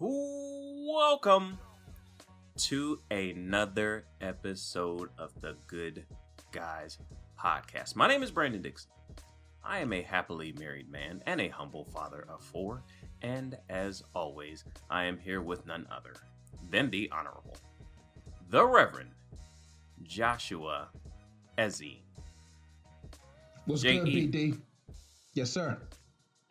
Welcome to another episode of the Good Guys Podcast. My name is Brandon Dixon. I am a happily married man and a humble father of four, and as always, I am here with none other than the Honorable, the Reverend Joshua Ezzy. What's J.E.. good, BD? Yes, sir.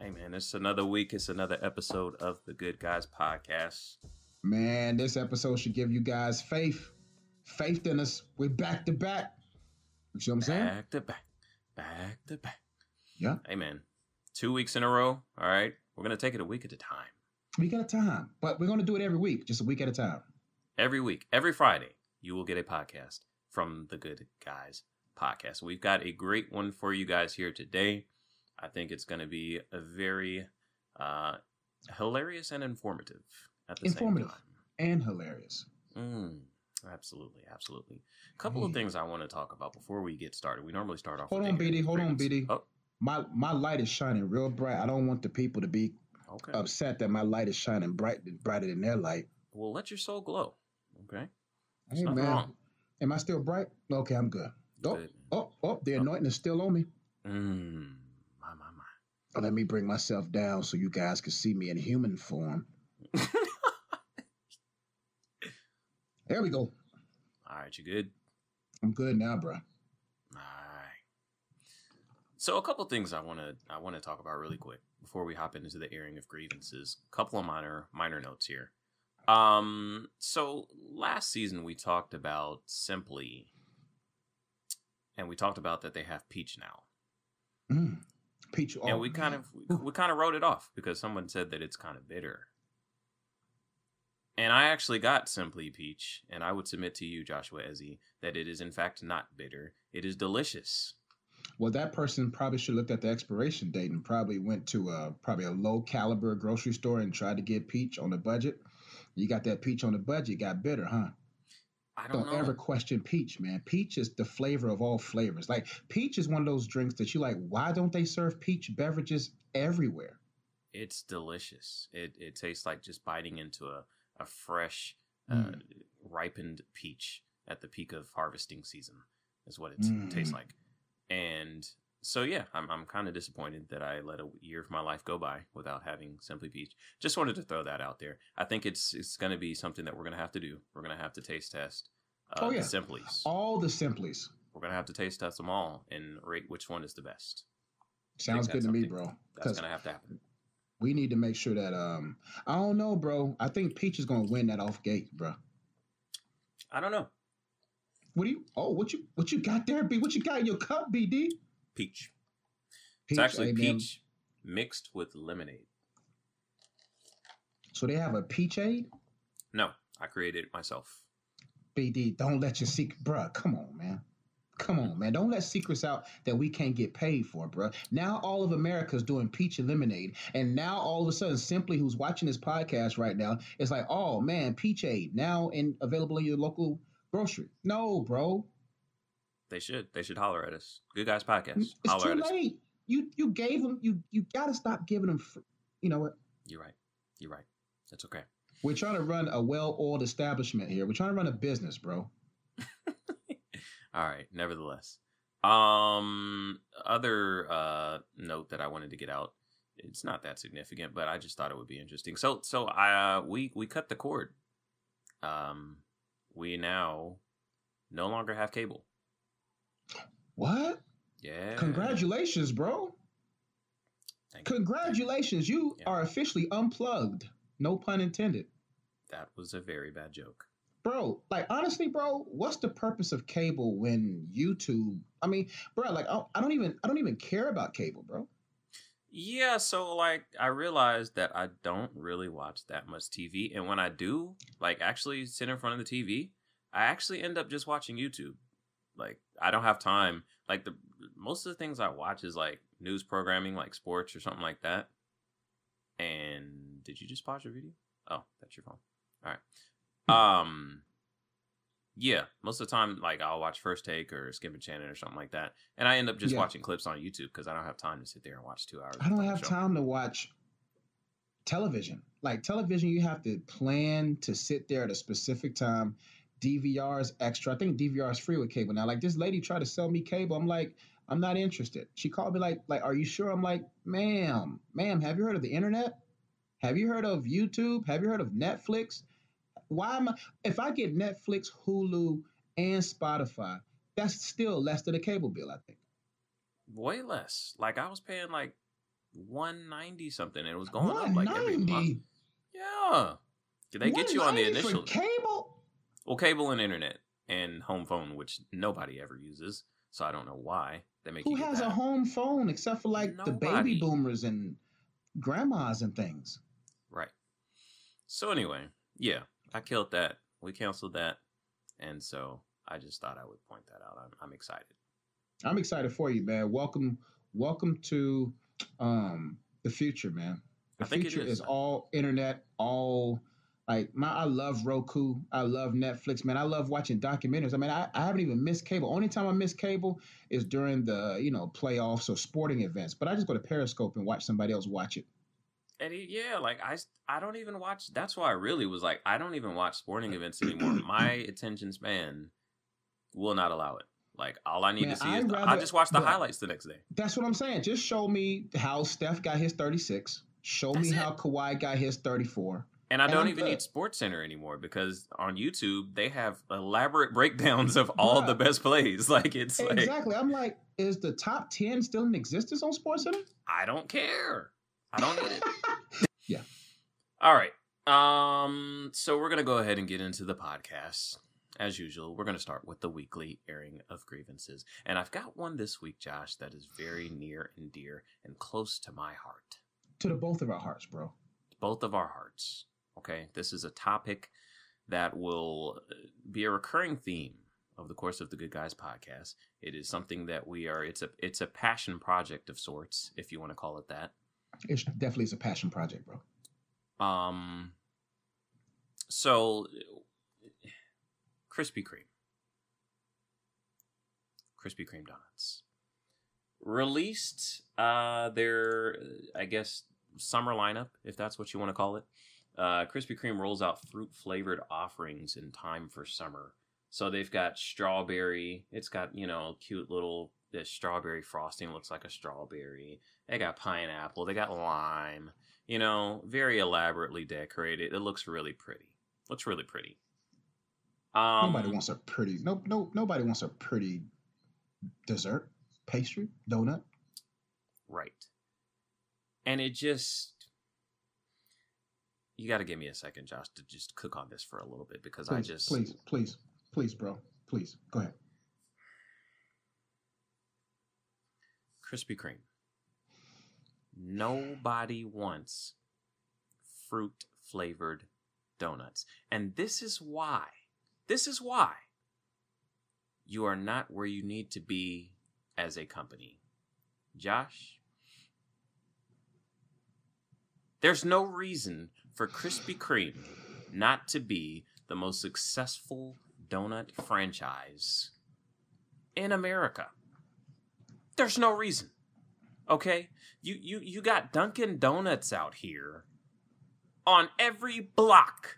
Hey man, it's another week. It's another episode of the Good Guys Podcast. Man, this episode should give you guys faith. Faith in us. We're back to back. You see what I'm saying? Back to back, back to back. Yeah. Hey man, two weeks in a row. All right, we're gonna take it a week at a time. We got a time, but we're going to do it every week, just a week at a time. Every week, every Friday, you will get a podcast from the Good Guys Podcast. We've got a great one for you guys here today. I think it's going to be a very uh, hilarious and informative at the Informative. same And hilarious. Mm, absolutely, absolutely. A couple of things I want to talk about before we get started. We normally start off. Hold on, the BD. Hold on. BD. Oh, My my light is shining real bright. I don't want the people to be okay. upset that my light is shining bright brighter than their light. well, let your soul glow. Okay. There's Hey nothing man, wrong. am I still bright? Okay, I'm good. Oh, Good. oh, oh, the Oh. anointing is still on me. Mm. Oh, let me bring myself down so you guys can see me in human form. There we go. All right, you good? I'm good now, bro. All right. So a couple things I want to I want to talk about really quick before we hop into the airing of grievances. A couple of minor minor notes here. Um so last season we talked about Simply and we talked about that they have Peach now. Mm. Peach. and we kind of we, kind of wrote it off because someone said that it's kind of bitter. And I actually got Simply Peach, and I would submit to you, Joshua Ezzy, that it is in fact not bitter. It is delicious. Well, that person probably should looked at the expiration date and probably went to a probably a low caliber grocery store and tried to get peach on the budget. You got that peach on the budget, got bitter, huh? I don't, Don't ever question peach, man. Peach is the flavor of all flavors. Like peach is one of those drinks that you like. Why don't they serve peach beverages everywhere? It's delicious. It it tastes like just biting into a a fresh, uh, Mm. ripened peach at the peak of harvesting season. Is what it tastes Mm. like. And so yeah, I'm I'm kind of disappointed that I let a year of my life go by without having Simply Peach. Just wanted to throw that out there. I think it's it's going to be something that we're going to have to do. We're going to have to taste test. Uh, Oh, the yeah. Simplies. All the simplies. We're going to have to taste test them all and rate which one is the best. Sounds good to me, bro. That's going to have to happen. we need to make sure that um I don't know, bro. I think Peach is gonna win that off gate, bro. I don't know. What do you? Oh, what you what you got there, B? What you got in your cup, BD? Peach. Peach, It's actually peach mixed with lemonade. So they have a peachade. No, I created it myself. BD, don't let your secret, bruh. Come on, man. Come on, man. Don't let secrets out that we can't get paid for, bruh. Now all of America's doing peach and lemonade, and now all of a sudden, simply who's watching this podcast right now is like, oh man, peachade now in available in your local grocery. No, bro, They should. They should holler at us. Good guys podcast. it's holler too at us. late. You you gave them. You you gotta stop giving them. Fr- you know what? You're right. You're right. That's okay. We're trying to run a well-oiled establishment here. We're trying to run a business, bro. All right. Nevertheless, um, other uh note that I wanted to get out. It's not that significant, but I just thought it would be interesting. So, so I uh, we we cut the cord. Um, we now no longer have cable. What? Yeah. Congratulations, bro. Thank. Congratulations. You Yeah. are officially unplugged. No pun intended. That was a very bad joke. Bro, like honestly, bro, what's the purpose of cable when YouTube? I mean, bro, like I don't even I don't even care about cable, bro. Yeah, so like I realized that I don't really watch that much TV, and when I do, like actually sit in front of the TV, I actually end up just watching YouTube. Like I don't have time. Like the most of the things I watch is like news programming, like sports or something like that. And did you just pause your video? Oh, that's your phone. All right. Um yeah, most of the time like I'll watch First Take or Skip and Shannon or something like that. And I end up just Yeah. watching clips on YouTube because I don't have time to sit there and watch two hours. I don't have time to watch television. Like television, you have to plan to sit there at a specific time. DVR is extra. I think DVR is free with cable now. Like this lady tried to sell me cable. I'm like, I'm not interested. She called me like, like, are you sure? I'm like, ma'am, ma'am, have you heard of the internet? Have you heard of YouTube? Have you heard of Netflix? Why am I if I get Netflix, Hulu, and Spotify, that's still less than a cable bill, I think. Way less. Like I was paying like one ninety something. And it was going up like every month. Yeah. Did they get you on the initial cable? Well, cable and internet and home phone, which nobody ever uses, so I don't know why they make. Who has a home phone except for like nobody. the baby boomers and grandmas and things? Right. So anyway, yeah, I killed that. We canceled that, and so I just thought I would point that out. I'm, I'm excited. I'm excited for you, man. Welcome, welcome to um the future, man. The future is, is all internet, all like my I love Roku. I love Netflix, man. I love watching documentaries. I mean, I, I haven't even missed cable. Only time I miss cable is during the, you know, playoffs or sporting events. But I just go to Periscope and watch somebody else watch it. And he, yeah, like I, I don't even watch. That's why I really was like, I don't even watch sporting events anymore. My attention span will not allow it. Like all I need Man, to see I'd is rather, I just watch the highlights the next day. That's what I'm saying. Just show me how Steph got his 36. Show that's me it. how Kawhi got his 34. And I don't and even good. need Sports Center anymore because on YouTube they have elaborate breakdowns of all the best plays. Like it's exactly. Like, I'm like, is the top ten still in existence on Sports Center? I don't care. I don't need it. yeah. All right. Um. So we're gonna go ahead and get into the podcast as usual, we're going to start with the weekly airing of grievances. And I've got one this week, Josh, that is very near and dear and close to my heart. To the both of our hearts, bro. Both of our hearts. Okay. This is a topic that will uh, be a recurring theme of the course of the Good Guys podcast. It is something that we are it's a it's a passion project of sorts, if you want to call it that. It definitely is a passion project, bro. Um so Krispy Kreme. Krispy Kreme donuts released uh, their, I guess, summer lineup, if that's what you want to call it. Uh, Krispy Kreme rolls out fruit flavored offerings in time for summer. So they've got strawberry. It's got you know cute little this strawberry frosting looks like a strawberry. They got pineapple. They got lime. You know, very elaborately decorated. It looks really pretty. Looks really pretty. Um, nobody wants a pretty no no nobody wants a pretty dessert, pastry, donut. Right. And it just you got to give me a second, Josh, to just cook on this for a little bit because please, I just please, please, please, bro, please go ahead. Krispy Kreme. Nobody wants fruit flavored donuts, and this is why this is why you are not where you need to be as a company. Josh, there's no reason for Krispy Kreme not to be the most successful donut franchise in America. There's no reason. Okay? You you you got Dunkin' Donuts out here on every block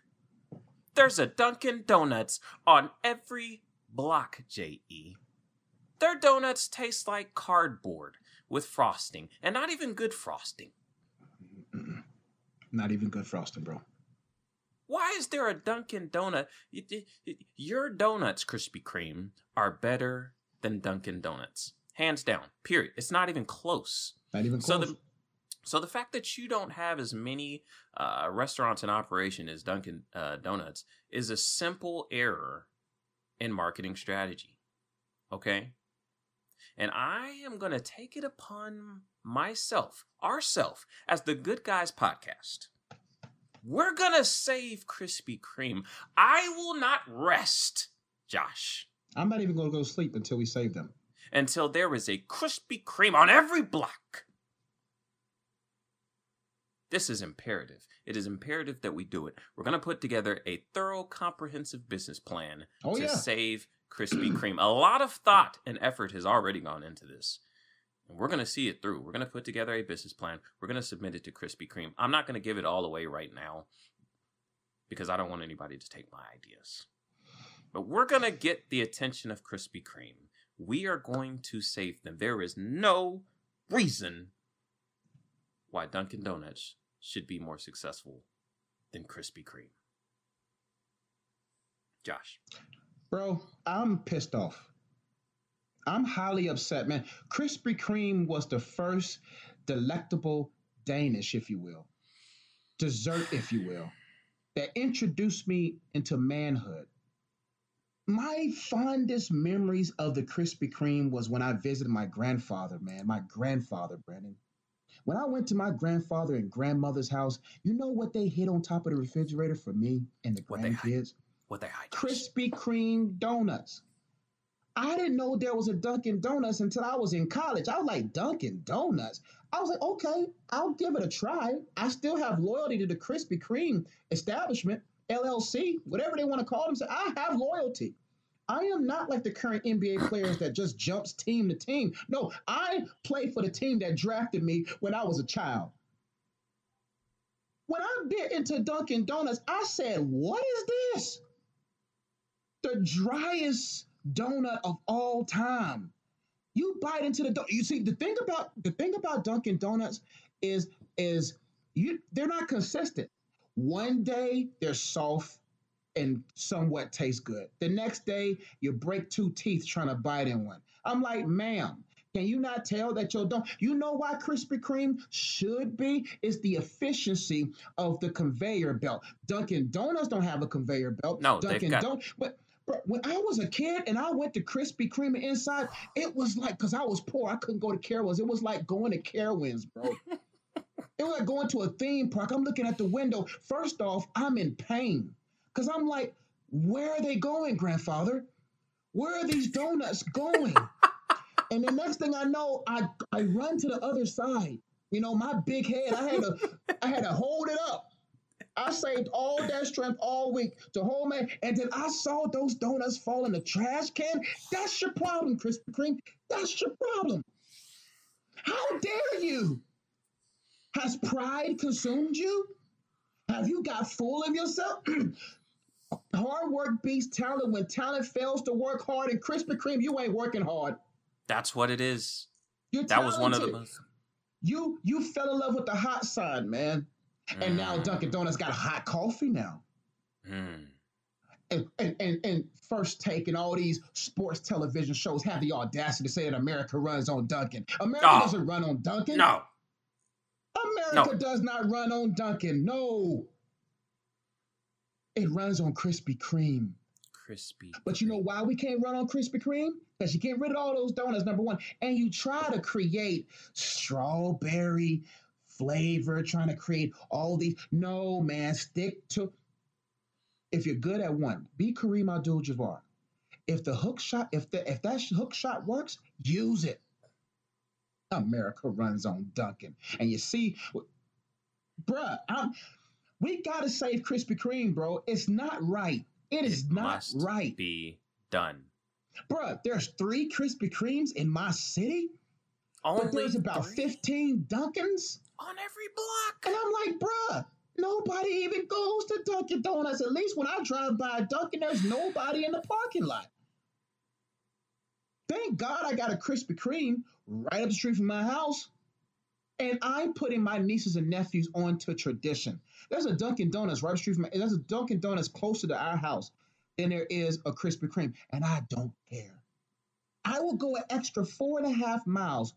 there's a Dunkin' Donuts on every block, J.E. Their donuts taste like cardboard with frosting, and not even good frosting. Not even good frosting, bro. Why is there a Dunkin' Donut? Your donuts, Krispy Kreme, are better than Dunkin' Donuts. Hands down. Period. It's not even close. Not even close. So the, so the fact that you don't have as many uh, restaurants in operation as Dunkin' uh, Donuts is a simple error in marketing strategy. Okay? And I am going to take it upon myself, ourself, as the Good Guys podcast. We're to save Krispy Kreme. I will not rest, Josh. I'm not even to go to sleep until we save them. Until there is a Krispy Kreme on every block this is imperative. It is imperative that we do it. We're to put together a thorough, comprehensive business plan oh, to yeah. save Krispy Kreme. A lot of thought and effort has already gone into this. And we're going to see it through. We're going to put together a business plan. We're going to submit it to Krispy Kreme. I'm not going to give it all away right now because I don't want anybody to take my ideas. But we're going to get the attention of Krispy Kreme. We are going to save them. There is no reason why Dunkin' Donuts should be more successful than Krispy Kreme. Josh. Bro, I'm pissed off. I'm highly upset, man. Krispy Kreme was the first delectable Danish, if you will, dessert, if you will, that introduced me into manhood. My fondest memories of the Krispy Kreme was when I visited my grandfather, man, my grandfather, Brandon. When I went to my grandfather and grandmother's house, you know what they hid on top of the refrigerator for me and the What they grandkids? What they hide. Krispy Kreme donuts. I didn't know there was a Dunkin' Donuts until I was in college. I was like, Dunkin' Donuts? I was like, okay, I'll give it a try. I still have loyalty to the Krispy Kreme establishment, LLC, whatever they want to call themselves. I have loyalty. I am not like the current NBA players that just jumps team to team. No, I play for the team that drafted me when I was a child. When I bit into Dunkin' Donuts, I said, what is this? the driest donut of all time. You bite into the donut. You see, the thing about the thing about Dunkin' Donuts is is you they're not consistent. One day they're soft and somewhat taste good. The next day you break two teeth trying to bite in one. I'm like, ma'am, can you not tell that your don't? You know why Krispy Kreme should be? It's the efficiency of the conveyor belt. Dunkin' Donuts don't have a conveyor belt. No, Dunkin' got- don't. But when I was a kid and I went to Krispy Kreme inside, it was like because I was poor, I couldn't go to Carowinds. It was like going to Carowinds, bro. it was like going to a theme park. I'm looking at the window. First off, I'm in pain because I'm like, where are they going, grandfather? Where are these donuts going? and the next thing I know, I I run to the other side. You know, my big head, I had to I had to hold it up. I saved all that strength all week to hold man, and then I saw those donuts fall in the trash can. That's your problem, Krispy Kreme. That's your problem. How dare you? Has pride consumed you? Have you got full of yourself? hard work beats talent when talent fails to work hard. And Krispy Kreme, you ain't working hard. That's what it is. You're That was one of the most. You you fell in love with the hot side, man. And now Mm, Dunkin' Donuts got hot coffee now. mm. And, and, and, and First Take and all these sports television shows have the audacity to say that America runs on Dunkin'. America doesn't run on Dunkin'. No. America No. does not run on Dunkin'. No. It runs on Krispy Kreme. Crispy. But you know why we can't run on Krispy Kreme? Because you get rid of all those donuts, number one. And you try to create strawberry flavor, trying to create all these. No, man, stick to. If you're good at one, be Kareem Abdul-Jabbar. If the hook shot, if the if that hook shot works, use it. America runs on Dunkin', and you see, bruh, I'm, we gotta save Krispy Kreme, bro. It's not right. It is It not must right. Be done. Bruh, there's three Krispy Kremes in my city, Only but there's about three 15 Dunkins. On every block. And I'm like, bruh, nobody even goes to Dunkin' Donuts. At least when I drive by Dunkin', there's nobody in the parking lot. Thank God I got a Krispy Kreme right up the street from my house. And I'm putting my nieces and nephews onto tradition. There's a Dunkin' Donuts right up the street from my, there's a Dunkin' Donuts closer to our house than there is a Krispy Kreme. And I don't care. I will go an extra four and a half miles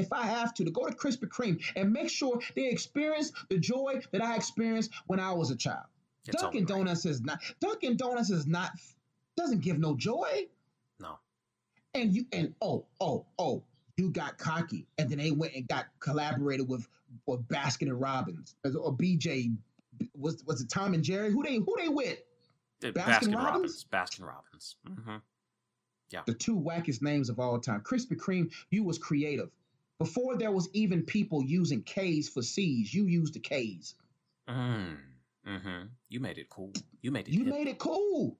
if I have to, to go to Krispy Kreme and make sure they experience the joy that I experienced when I was a child. It's Dunkin' right. Donuts is not Dunkin' Donuts is not doesn't give no joy. No. And you and oh oh oh you got cocky and then they went and got collaborated with with Baskin and Robbins or BJ was was it Tom and Jerry who they who they with Baskin Baskin Robbins? Robbins. Baskin Robbins. hmm Yeah. the two wackest names of all time. Krispy Kreme, you was creative. Before there was even people using K's for C's, you used the K's. Mm. hmm You made it cool. You made it. You hip. made it cool.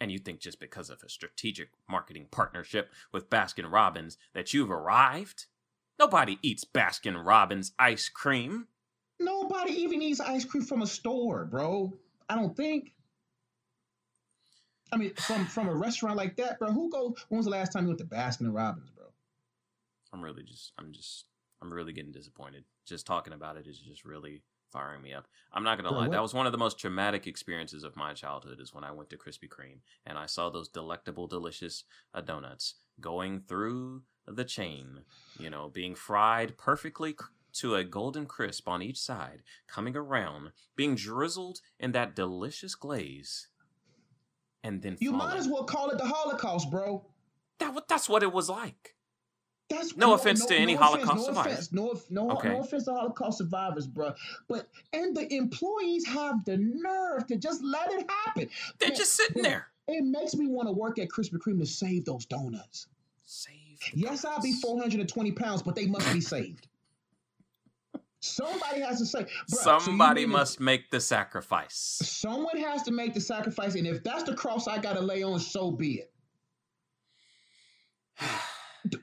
And you think just because of a strategic marketing partnership with Baskin Robbins that you've arrived? Nobody eats Baskin Robbins ice cream. Nobody even eats ice cream from a store, bro. I don't think. I mean, from from a restaurant like that, bro. Who goes? When was the last time you went to Baskin Robbins, bro? I'm really just, I'm just, I'm really getting disappointed. Just talking about it is just really firing me up. I'm not gonna Bro, lie, what- that was one of the most traumatic experiences of my childhood. Is when I went to Krispy Kreme and I saw those delectable, delicious uh, donuts going through the chain. You know, being fried perfectly cr- to a golden crisp on each side, coming around, being drizzled in that delicious glaze, and then You falling. might as well call it the Holocaust, bro. That, that's what it was like. That's No offense to any offense, Holocaust no survivors. Offense, no, no, Okay. no offense to Holocaust survivors, bro. But and the employees have the nerve to just let it happen. They're Man, just sitting bro, there. It makes me want to work at Krispy Kreme to save those donuts. Save. Yes, I'll be 420 pounds, but they must be saved. Somebody has to say, bruh, so Somebody to- must make the sacrifice. Someone has to make the sacrifice, and if that's the cross I got to lay on, so be it.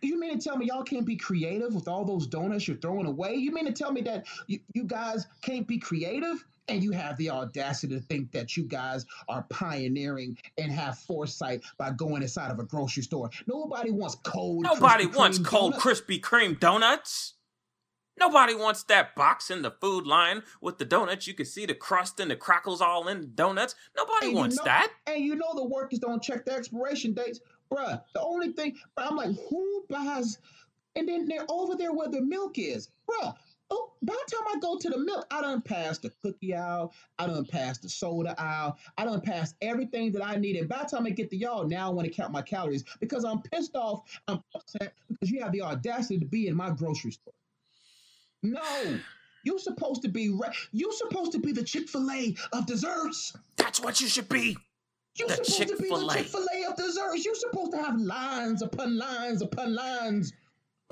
You mean to tell me y'all can't be creative with all those donuts you're throwing away? You mean to tell me that you, you guys can't be creative? And you have the audacity to think that you guys are pioneering and have foresight by going inside of a grocery store. Nobody wants cold. Nobody Krispy wants Kreme cold donuts. Krispy Kreme donuts. Nobody wants that box in the food line with the donuts. You can see the crust and the crackles all in the donuts. Nobody And you wants know- that. And you know the workers don't check the expiration dates, bruh. The only thing, bruh, I'm like, who buys? And then they're over there where the milk is, bruh. Oh, by the time I go to the milk, I done passed the cookie aisle, I done passed the soda aisle, I done passed everything that I need. And by the time I get to y'all, now I want to count my calories because I'm pissed off. I'm upset because you have the audacity to be in my grocery store. No, you're supposed to be. Re- you're supposed to be the Chick Fil A of desserts. That's what you should be. You're The supposed to be the Chick-fil-A. Chick Fil A of desserts. You're supposed to have lines upon lines upon lines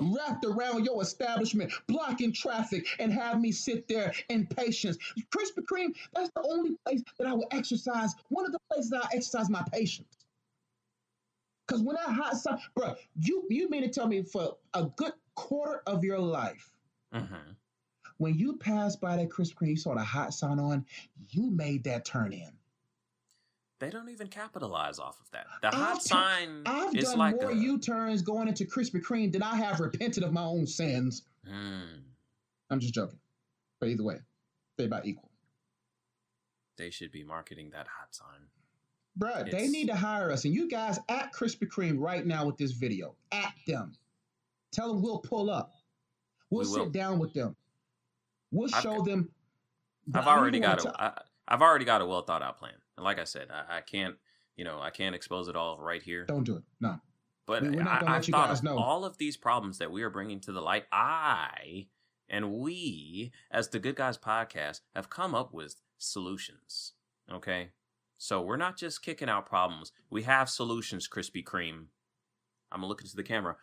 wrapped around your establishment, blocking traffic, and have me sit there in patience. Krispy Kreme, that's the only place that I will exercise. One of the places that I exercise my patience. Because when I hot sign, bro, you you mean to tell me for a good quarter of your life, hmm when you passed by that Krispy Kreme, you saw the hot sign on, you made that turn in. They don't even capitalize off of that. The I've hot sign I've is done like more a. U-turns going into Krispy Kreme than I have repented of my own sins. Hmm. I'm just joking. But either way, they about equal. they should be marketing that hot sign. Bruh, they need to hire us. And you guys at Krispy Kreme right now with this video. At them. Tell them we'll pull up. We'll We sit will. down with them. We'll I've show them. I've But I don't already got a. I, I've already got a well thought out plan. And like I said, I, I can't. You know, I can't expose it all right here. Don't do it. No. But We- we're not I, gonna let I've you thought guys know. all of these problems that we are bringing to the light. I and we, as the Good Guys Podcast, have come up with solutions. Okay, so we're not just kicking out problems. We have solutions. Krispy Kreme. I'm looking to into the camera.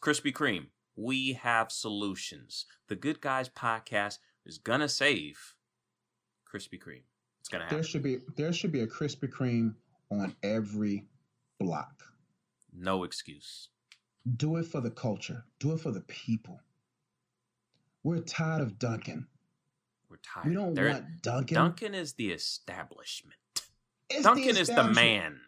Krispy Kreme. We have solutions. The Good Guys Podcast is gonna save Krispy Kreme. It's gonna happen. There should be there should be a Krispy Kreme on every block. No excuse. Do it for the culture. Do it for the people. We're tired of Dunkin'. We're tired. We don't There- want Dunkin'. Dunkin' is the establishment. It's Dunkin' is the man.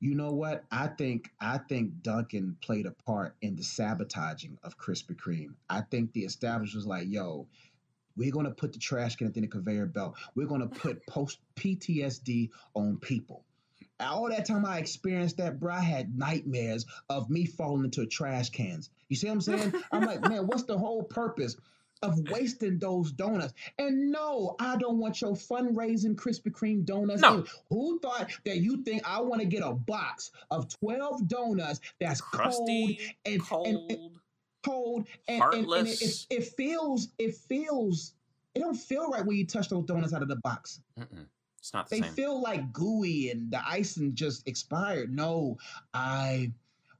You know what? I think I think Dunkin' played a part in the sabotaging of Krispy Kreme. I think the establishment was like, "Yo, we're gonna put the trash can at the end of the conveyor belt. We're gonna put post PTSD on people." All that time I experienced that, bro, I had nightmares of me falling into trash cans. You see what I'm saying? I'm like, man, what's the whole purpose of wasting those donuts? And no, I don't want your fundraising Krispy Kreme donuts. No. Who thought that you think I want to get a box of 12 donuts that's Crusty, cold and, cold. and, and cold and, and, and it, it, it feels it feels it don't feel right when you touch those donuts out of the box. Mm-mm. It's not the They same. feel like gooey and the icing just expired. No, I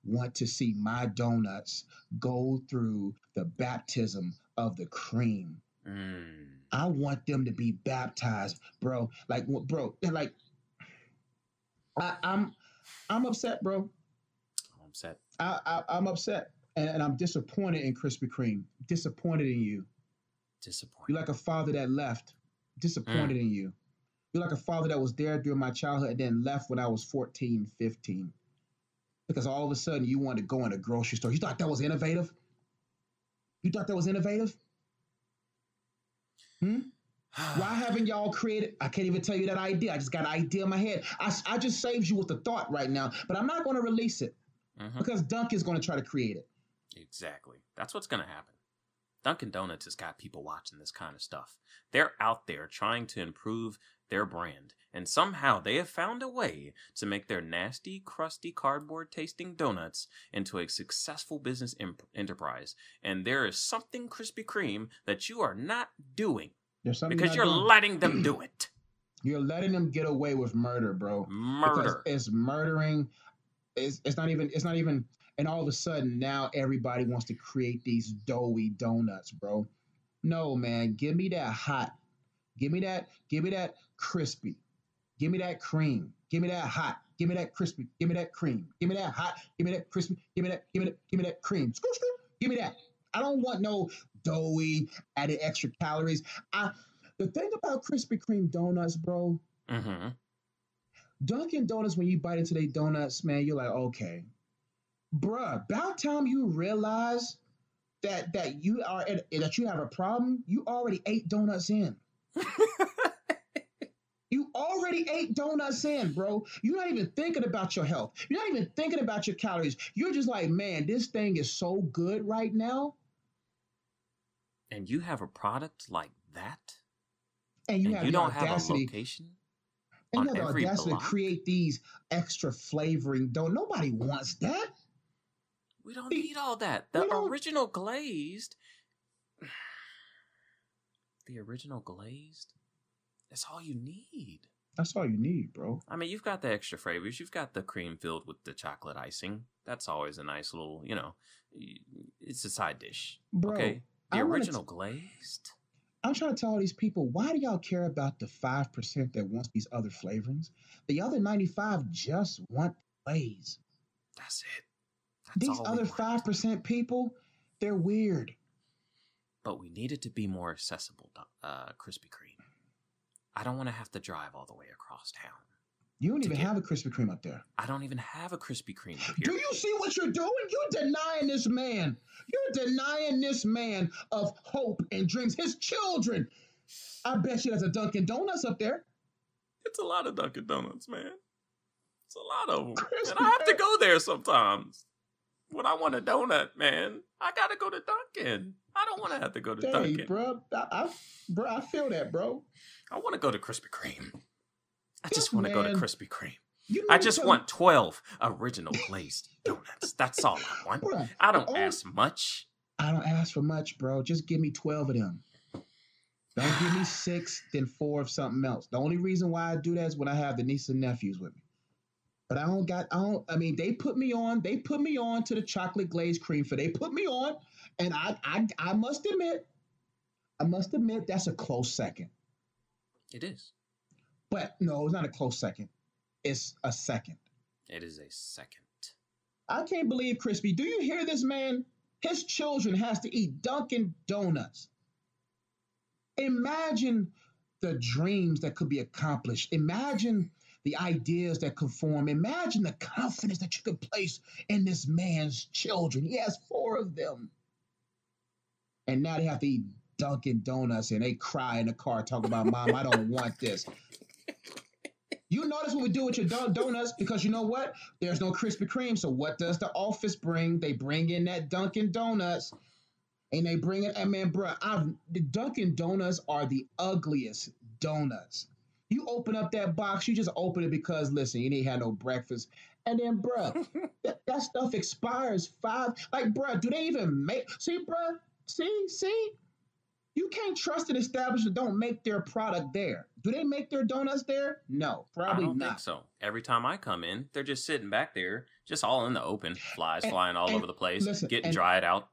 want to see my donuts go through the baptism of the cream. Mm. I want them to be baptized, bro. Like, bro, they're like, I, I'm, I'm upset, bro. I'm upset. I, I, I'm upset. And, and I'm disappointed in Krispy Kreme. Disappointed in you. Disappointed. You're like a father that left. Disappointed in you. You're like a father that was there during my childhood and then left when I was 14, 15. Because all of a sudden you wanted to go in a grocery store. You thought that was innovative? You thought that was innovative? Hmm? Why haven't y'all created? I can't even tell you that idea. I just got an idea in my head. I, I just saved you with the thought right now, but I'm not going to release it Mhm. because is going to try to create it. Exactly. That's what's going to happen. Dunkin' Donuts has got people watching this kind of stuff. They're out there trying to improve their brand, and somehow they have found a way to make their nasty, crusty, cardboard tasting donuts into a successful business imp- enterprise. And there is something Krispy Kreme that you are not doing There's something because you're doing. letting them do it. You're letting them get away with murder, bro. Because Murder. it's murdering. It's, it's not even. It's not even. And all of a sudden, now everybody wants to create these doughy donuts, bro. No, man. Give me that hot. Give me that. Give me that crispy. Give me that cream. Give me that hot. Give me that crispy. Give me that cream. Give me that hot. Give me that crispy. Give me that. Give me that. Give me that cream. Screw, screw. Give me that. I don't want no doughy, added extra calories. I. The thing about Krispy Kreme donuts, bro, hmm Dunkin' Donuts, when you bite into their donuts, man, you're like, okay, bruh. About time you realize that that you are that you have a problem. You already ate donuts in. You already ate donuts in, bro. You're not even thinking about your health. You're not even thinking about your calories. You're just like, man, this thing is so good right now, and you have a product like that, and you and have you don't have a location. and on you have the every audacity to create these extra flavoring donuts. Nobody wants that. We don't need all that. The original glazed. The original glazed. That's all you need. That's all you need, bro. I mean, you've got the extra flavors. You've got the cream filled with the chocolate icing. That's always a nice little, you know, it's a side dish. Bro, okay. The I original t- glazed. I'm trying to tell all these people, why do y'all care about the 5% that wants these other flavorings? The other 95 just want glaze. That's it. That's These other 5% people, they're weird. But we need it to be more accessible, uh, Krispy Kreme. I don't want to have to drive all the way across town. You don't even get- have a Krispy Kreme up there. I don't even have a Krispy Kreme up Do you see what you're doing? You're denying this man. You're denying this man of hope and dreams. His children. I bet you there's a Dunkin' Donuts up there. It's a lot of Dunkin' Donuts, man. It's a lot of them. Chris, and I have to go there sometimes. When I want a donut, man, I gotta go to Dunkin'. I don't want to have to go to Dang, Dunkin'. bro. I, I, bro, I feel that, bro. I want to go to Krispy Kreme. I just want to go to Krispy Kreme. You I just want 12 original glazed donuts. That's all I want. Bruh, I don't ask much. I don't ask for much, bro. Just give me 12 of them. Don't give me six, then four of something else. The only reason why I do that is when I have the nieces and nephews with me. But I don't got, I don't, I mean, they put me on, they put me on to the chocolate glazed cream for they put me on. And I, I, I must admit, I must admit that's a close second. It is. But no, it's not a close second. It's a second. It is a second. I can't believe Crispy. Do you hear this man? His children has to eat Dunkin' Donuts. Imagine the dreams that could be accomplished. Imagine the ideas that could form. Imagine the confidence that you could place in this man's children. He has four of them. And now they have to eat Dunkin' Donuts and they cry in the car talking about, Mom, I don't want this. You notice what we do with your don- donuts because you know what? There's no Krispy Kreme. So what does the office bring? They bring in that Dunkin' Donuts, and they bring it. And man, bruh, I've the Dunkin' Donuts are the ugliest donuts. You open up that box, you just open it because listen, you didn't have no breakfast, and then bruh, that, that stuff expires five. Like bruh, do they even make? See, bruh, see, see. You can't trust an establishment don't make their product there. Do they make their donuts there? No, probably I don't not. think so. Every time I come in, they're just sitting back there, just all in the open, flies And- flying all and over the place, listen, getting and- dried out.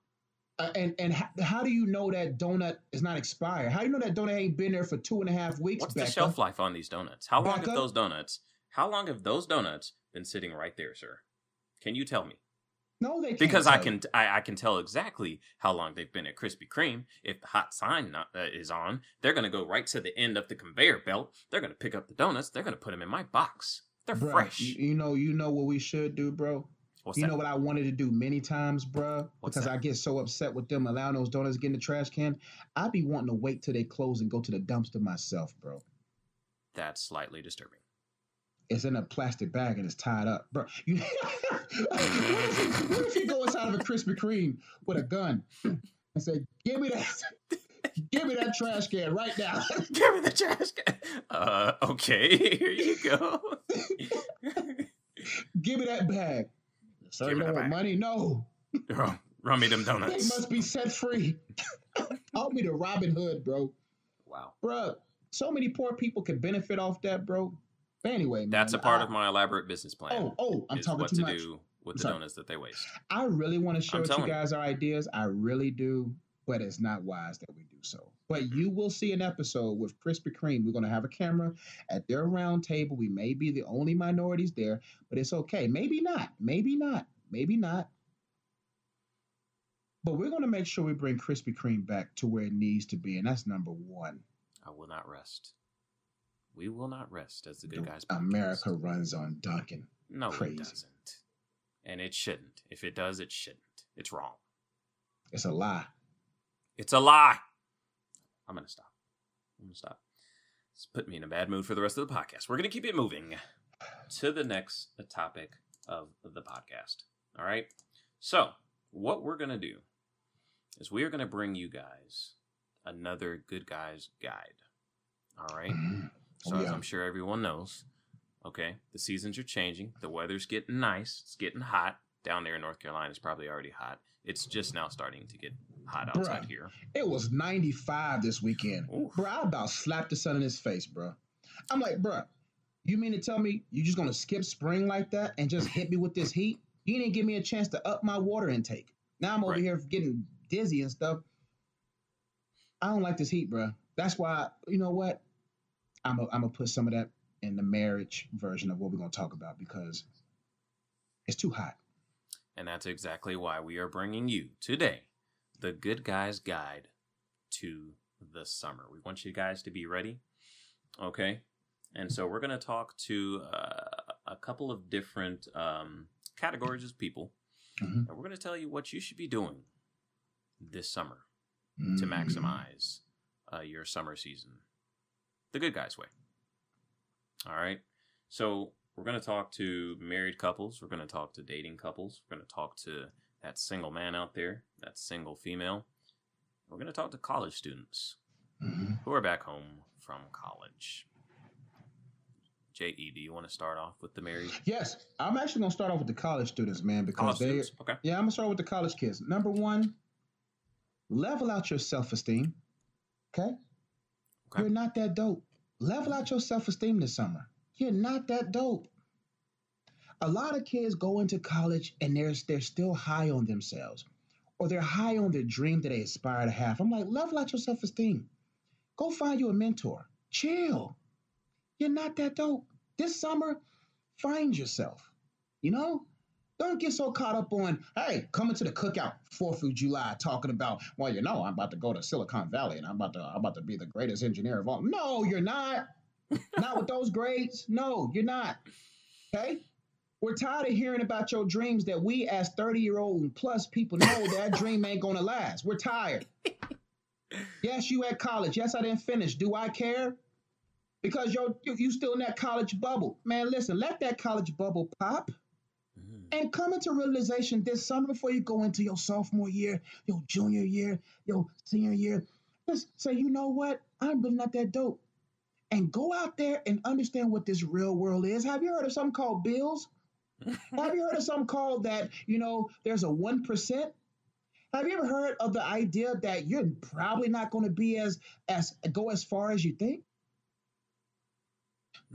Uh, and and how, how do you know that donut is not expired? How do you know that donut ain't been there for two and a half weeks? What's the shelf life on these donuts? How long have those donuts? How long have those donuts been sitting right there, sir? Can you tell me? No, they can't because I can I, I can tell exactly how long they've been at Krispy Kreme. If the hot sign not, uh, is on, they're gonna go right to the end of the conveyor belt. They're gonna pick up the donuts. They're gonna put them in my box. They're fresh. You, you know, you know what we should do, bro. What's you that? know what I wanted to do many times, bruh? What's because that? I get so upset with them allowing those donuts to get in the trash can. I'd be wanting to wait till they close and go to the dumpster myself, bro. That's slightly disturbing. It's in a plastic bag and it's tied up, bro. You, what, if you, what if you go inside of a Krispy Kreme with a gun and say, "Give me that, give me that trash can right now"? Give me the trash can. Uh, okay, here you go. Give me that bag. Sir, Give you me don't want money? No. Run, run me them donuts. They must be set free. Call me the Robin Hood, bro. Wow. Bro, so many poor people could benefit off that, bro. But anyway, man, That's a part I- of my elaborate business plan. Oh, oh, I'm is talking what too to much. do with the Sorry. donuts that they waste. I really want to share I'm with you telling you. guys our ideas. I really do, but it's not wise that we do so. But you will see an episode with Krispy Kreme. We're going to have a camera at their round table. We may be the only minorities there, but it's okay. Maybe not. Maybe not. Maybe not. But we're going to make sure we bring Krispy Kreme back to where it needs to be, and that's number one. I will not rest. We will not rest as the good guys. America podcast. runs on Dunkin'. No, crazy. it doesn't. And it shouldn't. If it does, it shouldn't. It's wrong. It's a lie. It's a lie. I'm gonna stop. I'm gonna stop. It's put me in a bad mood for the rest of the podcast. We're gonna keep it moving to the next topic of the podcast. All right. So what we're gonna do is we are gonna bring you guys another good guys guide. All right. Mhm. So Oh, as. I'm sure everyone knows, okay, the seasons are changing. The weather's getting nice. It's getting hot. Down there in North Carolina, is probably already hot. It's just now starting to get hot outside Bruh. here. It was 95 this weekend. Oof. Bro, I about slapped the sun in his face, bro. I'm like, bro, you mean to tell me you're just gonna skip spring like that and just hit me with this heat? You didn't give me a chance to up my water intake. Now I'm over Right. here getting dizzy and stuff. I don't like this heat, bro. That's why, you know what? I'm gonna put some of that in the marriage version of what we're gonna talk about because it's too hot. And that's exactly why we are bringing you today the Good Guys Guide to the Summer. We want you guys to be ready. Okay. And so we're going to talk to uh, a couple of different um, categories of people. Mhm. And we're going to tell you what you should be doing this summer to Mhm. maximize uh, your summer season the good guys way. All right. So we're going to talk to married couples. We're going to talk to dating couples. We're going to talk to that single man out there, that single female. We're going to talk to college students Mhm. who are back home from college. JE, do you want to start off with the married Yes, I'm actually gonna start off with the college students, man, because college they students? Okay. Yeah, I'm gonna start with the college kids. Number one, level out your self-esteem. Okay? Okay. You're not that dope. Level out your self-esteem this summer. You're not that dope. A lot of kids go into college and they're they're still high on themselves. Or they're high on their dream that they aspire to have. I'm like, level out your self-esteem. Go find you a mentor. Chill. You're not that dope. This summer, find yourself. You know? Don't get so caught up on, hey, coming to the cookout 4th of July talking about, well, you know, I'm about to go to Silicon Valley and I'm about to I'm about to be the greatest engineer of all. No, you're not. not with those grades. No, you're not. Okay? We're tired of hearing about your dreams that we as 30-year-old and plus people know that dream ain't gonna last. We're tired. yes, you at college. Yes, I didn't finish. Do I care? Because you're you, you still in that college bubble. Man, listen, let that college bubble pop Mhm. and come into realization this summer before you go into your sophomore year, your junior year, your senior year. Just say, you know what? I'm really not that dope. And go out there and understand what this real world is. Have you heard of something called bills? Have you heard of something called that, you know, there's a 1%? Have you ever heard of the idea that you're probably not going to be as as go as far as you think?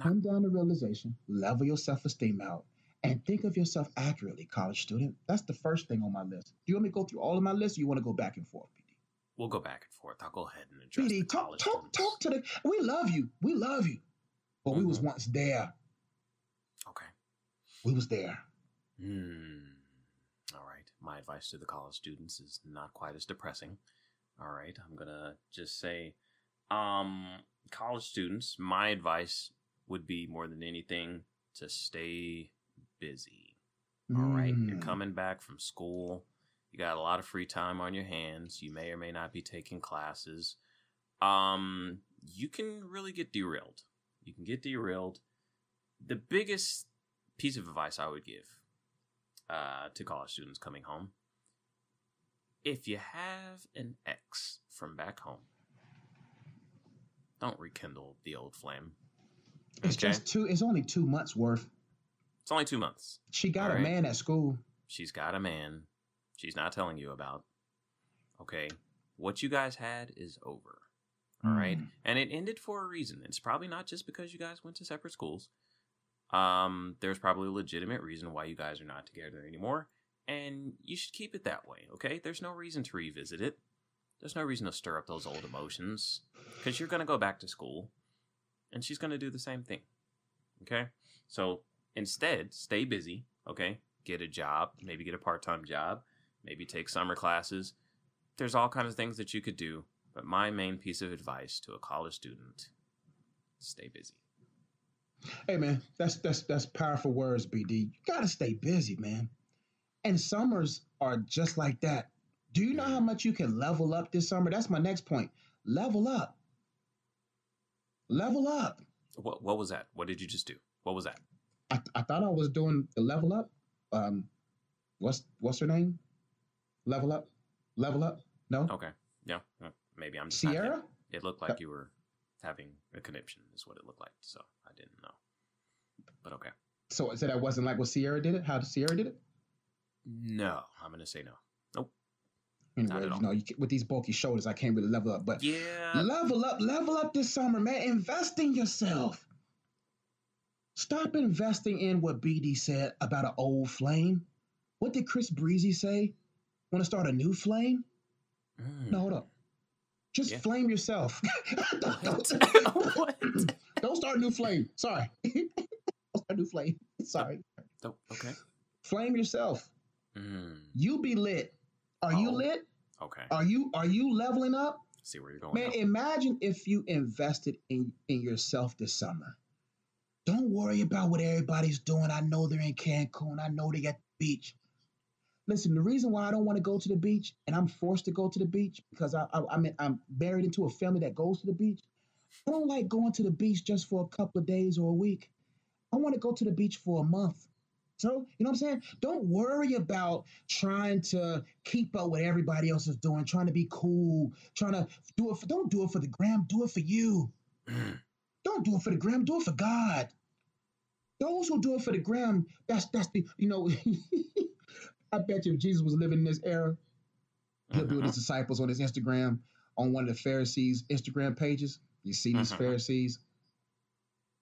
Come down to realization, level your self-esteem out, and think of yourself accurately, college student. That's the first thing on my list. Do you want me to go through all of my lists or you want to go back and forth, BD? We'll go back and forth. I'll go ahead and address BD, talk, college talk, students. talk to the we love you. We love you. But we was Mhm. once there. We was there. Hmm. All right. my advice to the college students is not quite as depressing. All right, I'm gonna just say, um, college students, my advice would be more than anything to stay busy. All right, you're Mm. coming back from school. You got a lot of free time on your hands. You may or may not be taking classes. Um, you can really get derailed. You can get derailed. The biggest piece of advice I would give uh, to college students coming home if you have an ex from back home, don't rekindle the old flame. It's Okay? just two. It's only two months worth. It's only two months. She got a man at school. She's got a man she's not telling you about. Okay? What you guys had is over. All right, Mm. And it ended for a reason. It's probably not just because you guys went to separate schools. Um, there's probably a legitimate reason why you guys are not together anymore. And you should keep it that way, okay? There's no reason to revisit it. There's no reason to stir up those old emotions. Because you're going to go back to school. And she's going to do the same thing. Okay? So instead, stay busy, okay? Get a job, maybe get a part time job, maybe take summer classes. There's all kinds of things that you could do. But my main piece of advice to a college student stay busy. Hey man, that's that's that's powerful words, BD. You gotta stay busy, man. And summers are just like that. Do you know how much you can level up this summer? That's my next point. Level up. Level up. What, what was that? What did you just do? What was that? I, I thought I was doing the level up. Um, what's what's her name? Level up. Level up. No, Okay. Yeah. uh, Maybe I'm Ciara. It looked like you were having a conniption, is what it looked like. So I didn't know. But okay. So so that wasn't like what Ciara did it. How Ciara did it? No, I'm going to say no. Nope. Anyway, you know, you, with these bulky shoulders, I can't really level up. But Yeah. level up, level up this summer, man. Invest in yourself. Stop investing in what BD said about an old flame. What did Chris Breezy say? Want to start a new flame? Mm. No, hold up. Just Yeah. flame yourself. don't, don't- don't start a new flame. Sorry. don't start a new flame. Sorry. Oh, okay. Flame yourself. Mm. You be lit. Are you Oh. lit? Okay. Are you are you leveling up? See where you're going. Man, now. imagine if you invested in, in yourself this summer. Don't worry about what everybody's doing. I know they're in Cancun. I know they at the beach. Listen, the reason why I don't want to go to the beach and I'm forced to go to the beach because I, I, I'm, I'm married into a family that goes to the beach. I don't like going to the beach just for a couple of days or a week. I want to go to the beach for a month. So, you know what I'm saying? Don't worry about trying to keep up with everybody else is doing, trying to be cool, trying to do it for, don't do it for the gram, do it for you. Mm. Don't do it for the gram, do it for God. Those who do it for the gram, that's that's the you know. I bet you if Jesus was living in this era, he'll be with his disciples on his Instagram on one of the Pharisees' Instagram pages. You see these Mhm. Pharisees?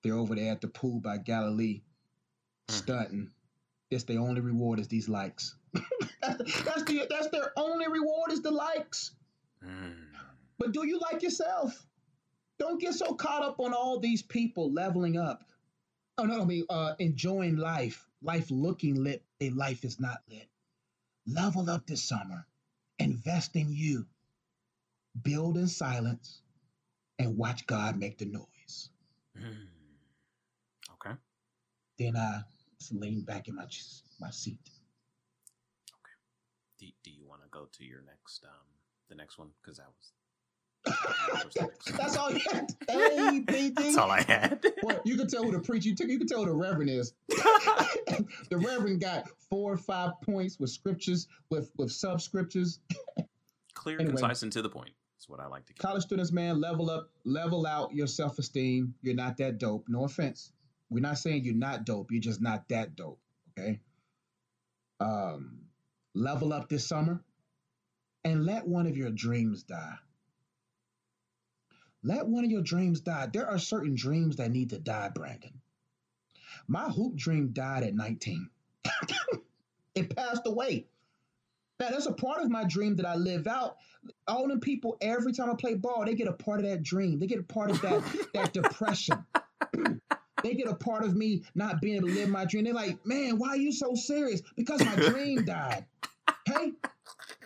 They're over there at the pool by Galilee, Mhm. stunting. It's their only reward is these likes. that's, that's the that's their only reward is the likes. Mm. But do you like yourself? Don't get so caught up on all these people leveling up. Oh no, I mean uh, enjoying life, life looking lit. A life is not lit. Level up this summer. Invest in you. Build in silence, and watch God make the noise. Mm. Okay. Then I just lean back in my my seat. Okay. Do, do you want to go to your next um the next one because that was That's all you had. Hey, BD. that's all I had. Well, you can tell who the preacher you took. You can tell who the reverend is. the reverend got four or five points with scriptures, with with subscriptures. Clear, Anyway. concise, and to the point. That's what I like to keep. College students, man, level up, level out your self esteem. You're not that dope. No offense. We're not saying you're not dope. You're just not that dope. Okay. Um, level up this summer, and let one of your dreams die. Let one of your dreams die. There are certain dreams that need to die, Brandon. My hoop dream died at 19. it passed away. Now, there's a part of my dream that I live out. All them people, every time I play ball, they get a part of that dream. They get a part of that, that depression. they get a part of me not being able to live my dream. They're like, man, why are you so serious? Because my dream died. Okay?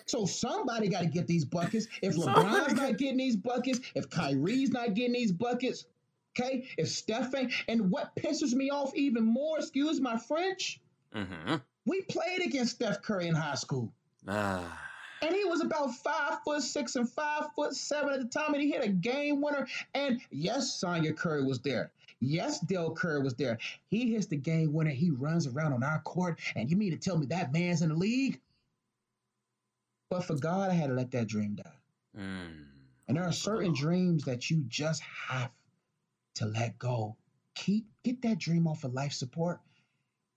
So somebody got to get these buckets. If LeBron's not getting these buckets, if Kyrie's not getting these buckets, okay? If Steph ain't, and what pisses me off even more, excuse my French, Mm-hmm. we played against Steph Curry in high school. Ah. And he was about five foot six and five foot seven at the time, and he hit a game winner. And yes, Sonya Curry was there. Yes, Dell Curry was there. He hits the game winner. He runs around on our court, and you mean to tell me that man's in the league? But for God, I had to let that dream die. Mm. And there are certain dreams that you just have to let go. Keep get that dream off of life support.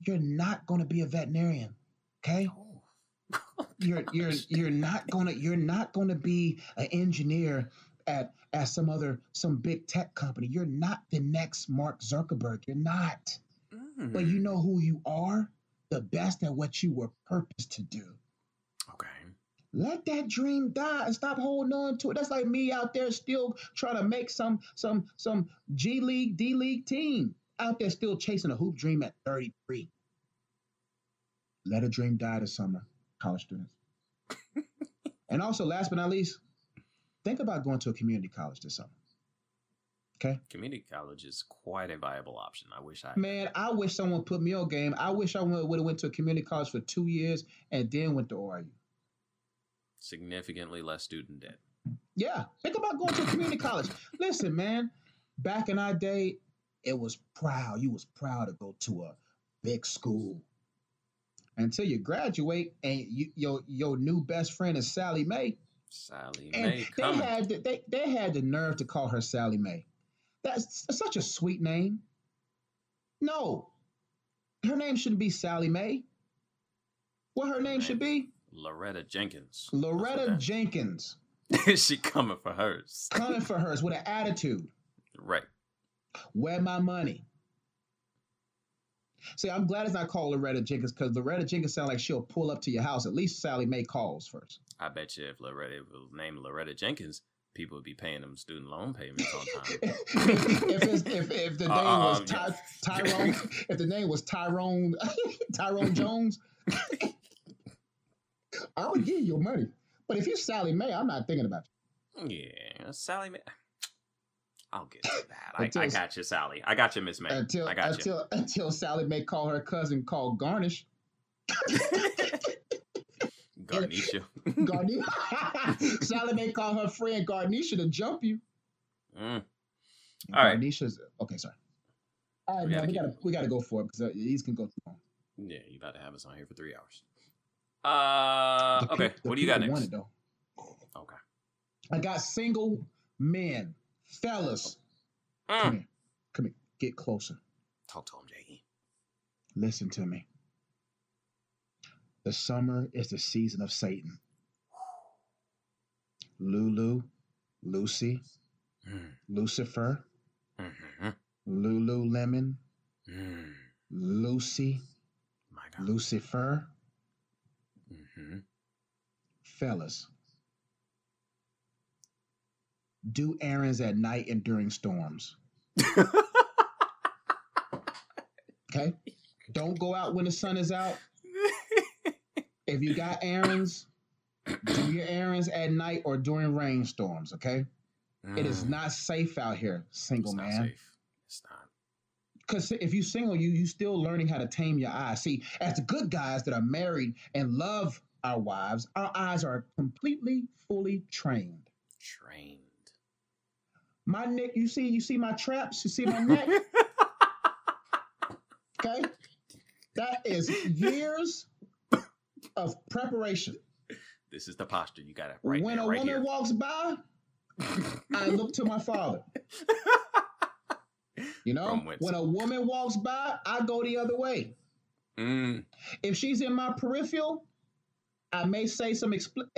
You're not going to be a veterinarian, okay? Oh. you're you're you're not gonna you're not gonna be an engineer at at some other some big tech company. You're not the next Mark Zuckerberg. You're not. Mm. But you know who you are? The best at what you were purposed to do. Let that dream die and stop holding on to it. That's like me out there still trying to make some some some G League, D League team out there still chasing a hoop dream at 33. Let a dream die this summer, college students. and also, last but not least, think about going to a community college this summer. Okay. Community college is quite a viable option. I wish I. Man, I wish someone put me on game. I wish I would have went to a community college for two years and then went to ORU. Significantly less student debt. Yeah, think about going to a community college. Listen, man, back in our day, it was proud. You was proud to go to a big school. Until you graduate and you, your your new best friend is Sallie Mae, Sally and Mae they coming. had the, they they had the nerve to call her Sallie Mae. That's such a sweet name. No, her name shouldn't be Sallie Mae. What her name should be Loretta Jenkins. Loretta Jenkins, she coming for hers. coming for hers with an attitude. Right. Where my money? See, I'm glad it's not called Loretta Jenkins because Loretta Jenkins sounds like she'll pull up to your house. At least Sallie Mae calls first. I bet you if Loretta was named Loretta Jenkins, people would be paying them student loan payments on time. if, it's, if if the name Uh, was um, Ty. Tyrone, if the name was Tyrone Tyrone Jones, I would give you your money. But if you're Sallie Mae, I'm not thinking about you. yeah, Sallie Mae. I'll get to that. I, Until- I got you, Sally. I got you, Miss May. until I got you. until until Sallie Mae call her cousin called Garnish. Garnisha. Garnisha. Sallie Mae call her friend Garnisha to jump you. Mm. All right. Garnisha's okay. Sorry. All right, We man. gotta We keep- gotta we gotta go for it because uh, these can go too long. Yeah, you about to have us on here for three hours. Uh, okay. What do you got next? it, though. Okay. I got single men, fellas. Come Mm. here, come here. Get closer. Talk to him, J.E. Listen to me. The summer is the season of Satan. Lulu, Lucy, Mm. Lucifer, Mhm. Lululemon, Mm. Lucy, My God. Lucifer, Mhm. fellas. Do errands at night and during storms. Okay? Don't go out when the sun is out. If you got errands, do your errands at night or during rainstorms, okay? It is Mm. not safe out here, single It's not man. safe. It's not. Because if you're single, you you still learning how to tame your eyes. See, as the good guys that are married and love our wives, our eyes are completely, fully trained. Trained. My neck, you see, you see my traps, you see my neck, okay? That is years of preparation. this is the posture you got it right when there, a right woman here. walks by, I look to my father. You know, when a woman walks by, I go the other way. Mm. If she's in my peripheral, I may say some expl-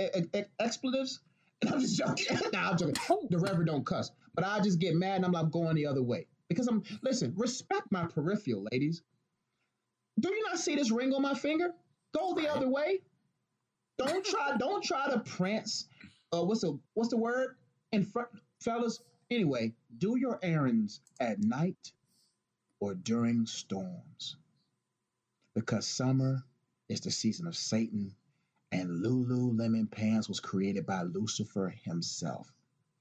expletives. And I'm just joking. nah, I'm joking. The reverend don't cuss, but I just get mad and I'm like going the other way because I'm listen. Respect my peripheral, ladies. Do you not see this ring on my finger? Go the other way. Don't try. don't try to prance. Uh, what's the what's the word in front, fellas? Anyway, do your errands at night or during storms because summer is the season of Satan And Lululemon pants was created by Lucifer himself.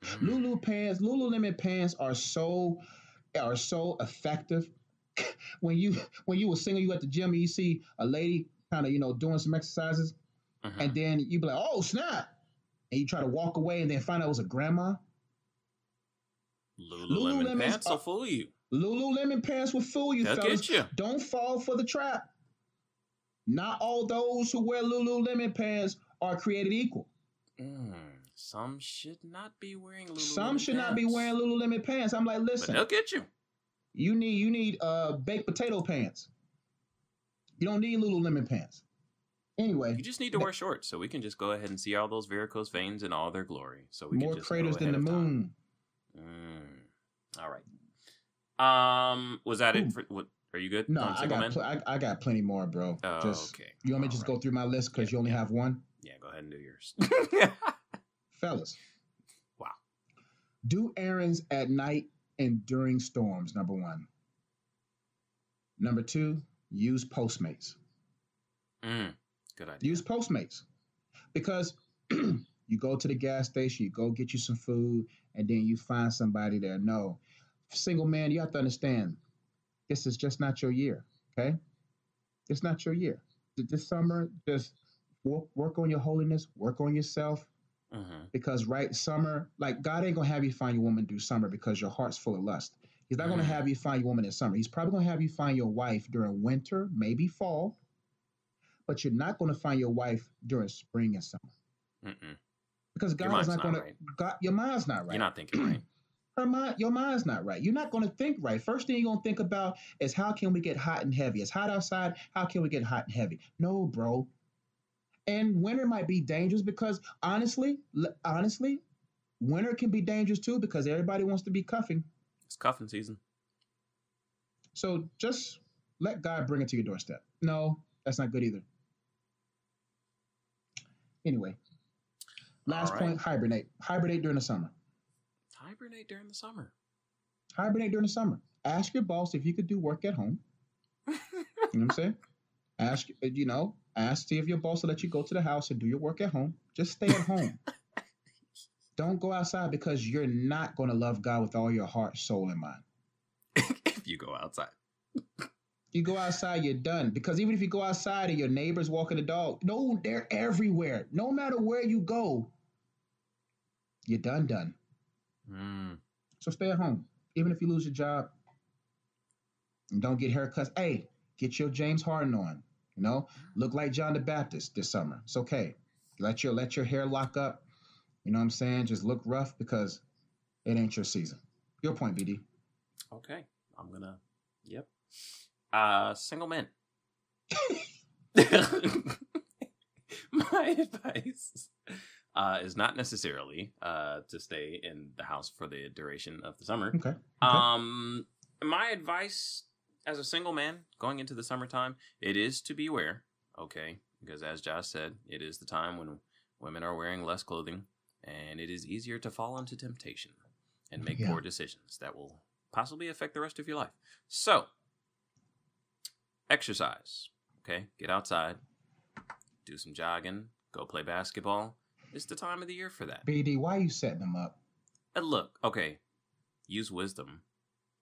Mm. Lulu pants, Lululemon pants are so are so effective. when you when you were single, you at the gym and you see a lady kind of you know doing some exercises, Mhm. and then you be like, "Oh snap!" and you try to walk away, and then find out it was a grandma. Lululemon Lululemons pants will fool you. Lululemon pants will fool you, They'll fellas. you. Don't fall for the trap. Not all those who wear Lululemon pants are created equal. Mm, some should not be wearing Lululemon Some should not be pants. wearing Lululemon pants. I'm like, But listen, they'll get you. you need you need uh baked potato pants. You don't need Lululemon pants. Anyway, You just need to wear shorts, so we can just go ahead and see all those varicose veins in all their glory. So we more can just craters than the ahead of time. moon. Mm. All right. Um, was that Ooh. it? For, what, are you good? No, I got pl- I, I got plenty more, bro. Oh, just okay. you want me to just go through my list because Yeah, you only have one, Yeah, go ahead and do yours. fellas. Wow. Do errands at night and during storms. Number one. Number two, use Postmates. mm, good idea. Use Postmates because you go to the gas station, you go get you some food, and then you find somebody there. No, single man, you have to understand this is just not your year. Okay, it's not your year. This summer, just work, work on your holiness, work on yourself. hmm Because right, summer, like God ain't gonna have you find your woman do summer because your heart's full of lust. He's not gonna Mhm. have you find your woman in summer. He's probably gonna have you find your wife during winter, maybe fall, but you're not gonna find your wife during spring and summer Mm-mm. because Your God is not not gonna. right. God, your mind's not right. You're not thinking right. Her mind, your mind's not right. You're not gonna think right. First thing you're gonna think about is how can we get hot and heavy? It's hot outside. How can we get hot and heavy? No, bro. And winter might be dangerous because honestly, honestly, winter can be dangerous too because everybody wants to be cuffing. It's cuffing season. So just let God bring it to your doorstep. No, that's not good either. Anyway, last right. point: hibernate. Hibernate during the summer. Hibernate during the summer. Hibernate during the summer. Ask your boss if you could do work at home. You know what I'm saying? Ask, you know, ask see if your boss will let you go to the house and do your work at home. Just stay at home. Don't go outside because you're not going to love God with all your heart, soul, and mind. if you go outside. You go outside, you're done. Because even if you go outside and your neighbor's walking the dog, no, they're everywhere. No matter where you go, you're done, done. Mm. So stay at home. Even if you lose your job, and don't get haircuts. Hey, get your James Harden on. You know, look like John the Baptist this summer. It's okay. Let your let your hair lock up. You know what I'm saying? Just look rough because it ain't your season. Your point, BD. Okay. I'm gonna. Yep. Uh, single men. My advice uh, is not necessarily uh, to stay in the house for the duration of the summer. Okay. Um, my advice as a single man going into the summertime, it is to beware. Okay, because as Josh said, it is the time when women are wearing less clothing, and it is easier to fall into temptation and make Yeah. poor decisions that will possibly affect the rest of your life. So, exercise. Okay, get outside, do some jogging, go play basketball. It's the time of the year for that. BD, why you setting them up? And look, okay, use wisdom.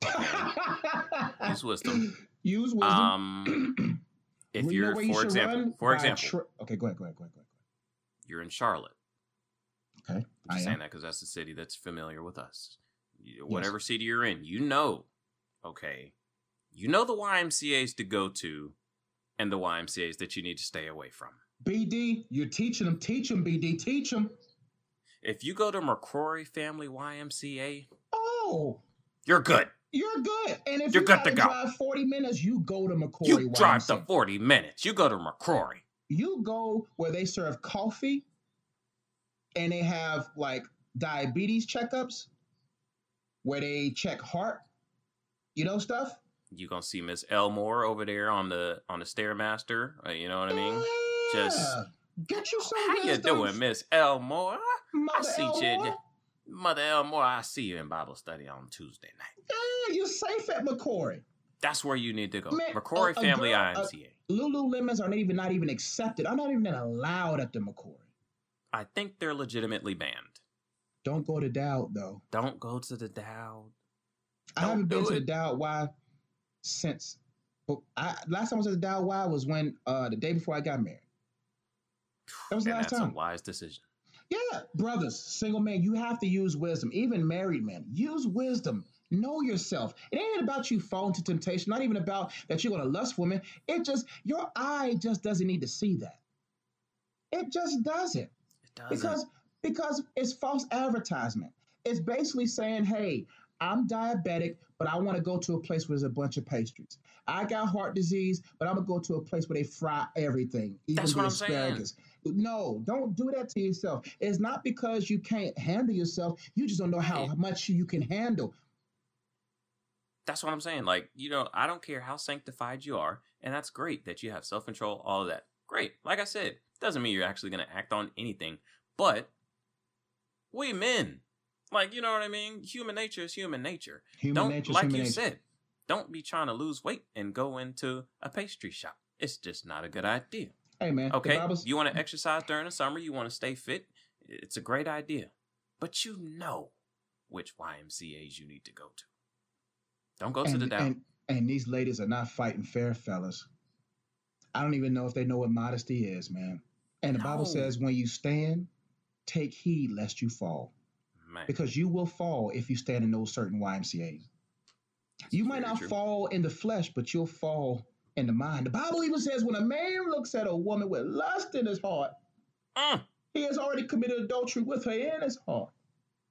Use wisdom. Use wisdom. Um, if Well, you you're, you for example, for example, tr- okay, go ahead, go ahead, go ahead, go ahead. you're in Charlotte. Okay, I'm I just saying that because that's the city that's familiar with us. Whatever city you're in, you know, okay, you know the YMCA's to go to, and the YMCA's that you need to stay away from. BD, you're teaching them. Teach them, BD. Teach them. If you go to McCrory Family YMCA, Oh, you're good. you're good. And if You're you good gotta go. drive 40 minutes, you go to McCrory You drive the 40 minutes. You go to McCrory. You go where they serve coffee and they have like diabetes checkups where they check heart, you know, stuff. You gonna see Miss Elmore over there on the on the stairmaster. uh, You know what I mean? Just- get you some How you doing, Miss Elmore? I Mother see you, Mother Elmore. I see you in Bible study on Tuesday night. Yeah, you're safe at McCrory. That's where you need to go. Man, McCrory a- a Family girl- a- Lululemons are not even not even accepted. I'm not even allowed at the McCoy. I think they're legitimately banned. Don't go to Dowd though. Don't go to the Dowd. I haven't been do to the it. Dowd Y since. I last time I was at the Dowd Y was when uh the day before I got married. That was the and last that's time. a wise decision. Yeah, brothers, single man, you have to use wisdom. Even married men, use wisdom. Know yourself. It ain't about you falling to temptation. Not even about that you're gonna lust women. It just your eye just doesn't need to see that. It just doesn't It doesn't. because because it's false advertisement. It's basically saying, "Hey, I'm diabetic, but I want to go to a place where there's a bunch of pastries. I got heart disease, but I'm gonna go to a place where they fry everything, even That's the what I'm saying. Asparagus." No, don't do that to yourself. It's not because you can't handle yourself. You just don't know how Right. much you can handle. That's what I'm saying. Like, you know, I don't care how sanctified you are, and that's great that you have self control, all of that. Great. Like I said, doesn't mean you're actually going to act on anything, but we men, like, you know what I mean? Human nature is human nature. Human don't, nature, like human you nature. said, don't be trying to lose weight and go into a pastry shop. It's just not a good idea. Hey man, Okay, you want to exercise during the summer, you want to stay fit. It's a great idea, but you know which YMCA's you need to go to. Don't go to the Dowd. and and these ladies are not fighting fair, fellas. I don't even know if they know what modesty is, man. And the Bible says, when you stand, take heed lest you fall, Man, because you will fall if you stand in those certain YMCA's. You might not true. fall in the flesh, but you'll fall in the mind. The Bible even says, when a man looks at a woman with lust in his heart, Mm. he has already committed adultery with her in his heart.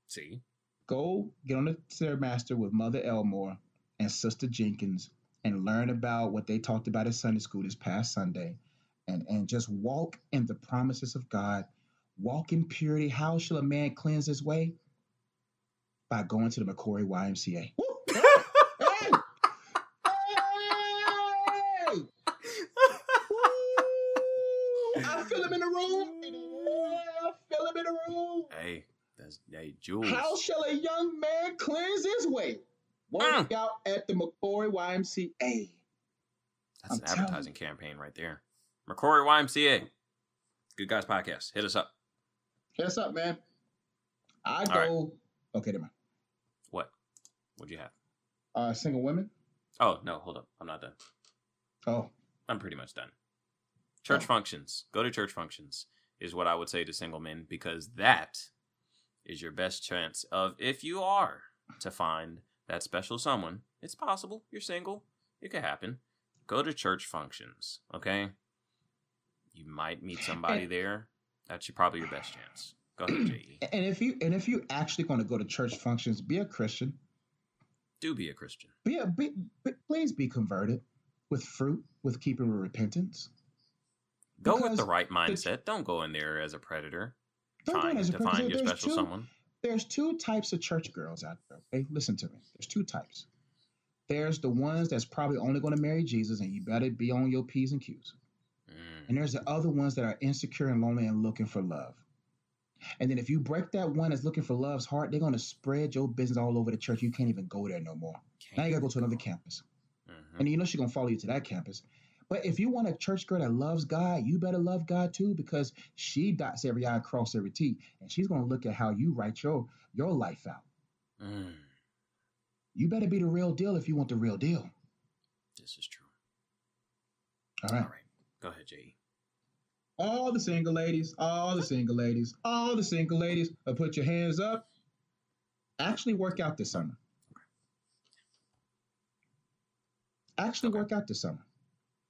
See, go get on the Stairmaster with Mother Elmore and Sister Jenkins and learn about what they talked about at Sunday school this past Sunday and, and just walk in the promises of God. Walk in purity. How shall a man cleanse his way? By going to the McCrory YMCA. Woo! Hey! Hey! Woo! I feel him in the room. Yeah, I feel him in the room. hey, that's hey Jules. How shall a young man cleanse his way? Work out at the McCrory YMCA. That's I'm an advertising campaign right there. McCrory YMCA. Good Guys Podcast. Hit us up. Hit us up, man. I All go. Okay, never mind. What? What'd you have? Uh, single women. Oh, no, hold up. I'm not done. Oh, I'm pretty much done. Church Oh. functions. Go to church functions is what I would say to single men because that is your best chance of if you are to find that special someone. It's possible. You're single. It could happen. Go to church functions, okay? You might meet somebody And- there. That's your, probably your best chance. Go ahead, JE. and if you and if you actually going to go to church functions, be a Christian. Do be a Christian. Be a be, be- please be converted with fruit, with keeping with repentance. Go with the right the- mindset. Don't go in there as a predator, Don't go in trying to find your There's special two- someone. there's two types of church girls out there. Okay, listen to me. There's two types. There's the ones that's probably only going to marry Jesus, and you better be on your p's and q's. Mm. And there's the other ones that are insecure and lonely and looking for love. And then if you break that one that's looking for love's heart, they're going to spread your business all over the church. You can't even go there no more. Now you got to go to another campus. Mhm. And you know she's going to follow you to that campus. But if you want a church girl that loves God, you better love God too because she dots every I, cross every T. And she's going to look at how you write your, your life out. Mm. You better be the real deal if you want the real deal. This is true. All right. All right. Go ahead, JE. All the single ladies, all the single ladies, all the single ladies, uh, put your hands up. Actually, work out this summer. Actually, Okay. work out this summer.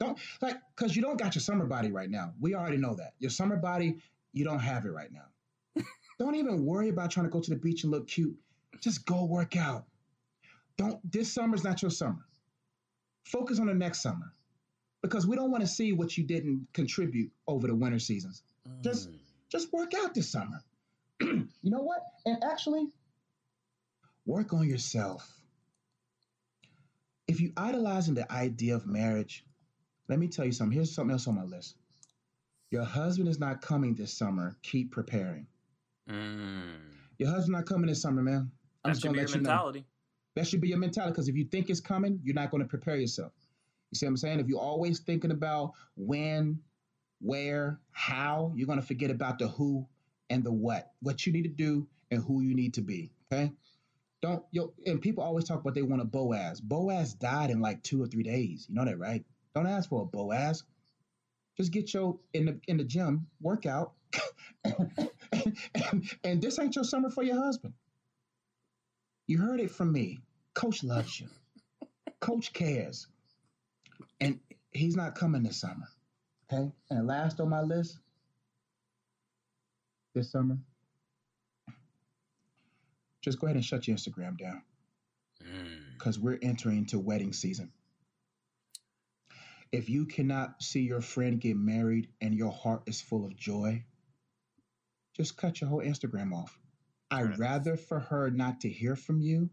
Don't like because you don't got your summer body right now. We already know that your summer body, you don't have it right now. don't even worry about trying to go to the beach and look cute. Just go work out. Don't. This summer's not your summer. Focus on the next summer because we don't want to see what you didn't contribute over the winter seasons. Just- Mm. Just work out this summer. you know what? And actually, work on yourself. If you idolizing the idea of marriage, let me tell you something. Here's something else on my list. Your husband is not coming this summer. Keep preparing. Mm. Your husband not coming this summer, man. I'm That just should gonna be your let you know. mentality. That should be your mentality. Because if you think it's coming, you're not going to prepare yourself. You see what I'm saying? If you're always thinking about when, where, how, you're going to forget about the who and the what. What you need to do and who you need to be. Okay. Don't yo and people always talk about they want a Boaz. Boaz died in like two or three days. You know that, right? Don't ask for a Boaz. Just get your in the in the gym, workout, and, and, and this ain't your summer for your husband. You heard it from me. Coach loves you. Coach cares. And he's not coming this summer. Okay? And last on my list this summer, just go ahead and shut your Instagram down. Because mm. we're entering into wedding season. If you cannot see your friend get married and your heart is full of joy, just cut your whole Instagram off. I'd rather for her not to hear from you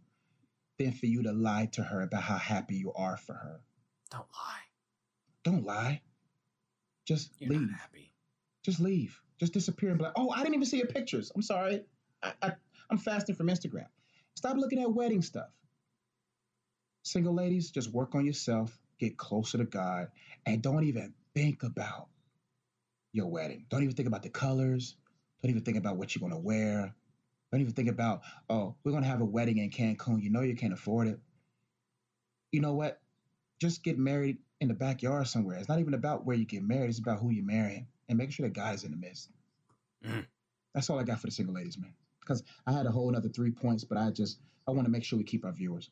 than for you to lie to her about how happy you are for her. Don't lie. Don't lie. Just You're leave. happy. Just leave. Just disappear and be like, oh, I didn't even see your pictures. I'm sorry. I, I, I'm fasting from Instagram. Stop looking at wedding stuff. Single ladies, just work on yourself, get closer to God, and don't even think about your wedding. Don't even think about the colors. Don't even think about what you're going to wear. Don't even think about, oh, we're going to have a wedding in Cancun. You know you can't afford it. You know what? Just get married in the backyard somewhere. It's not even about where you get married, it's about who you're marrying and making sure the guy's in the midst. Mm. That's all I got for the single ladies, man because I had a whole another three points, but I just I want to make sure we keep our viewers.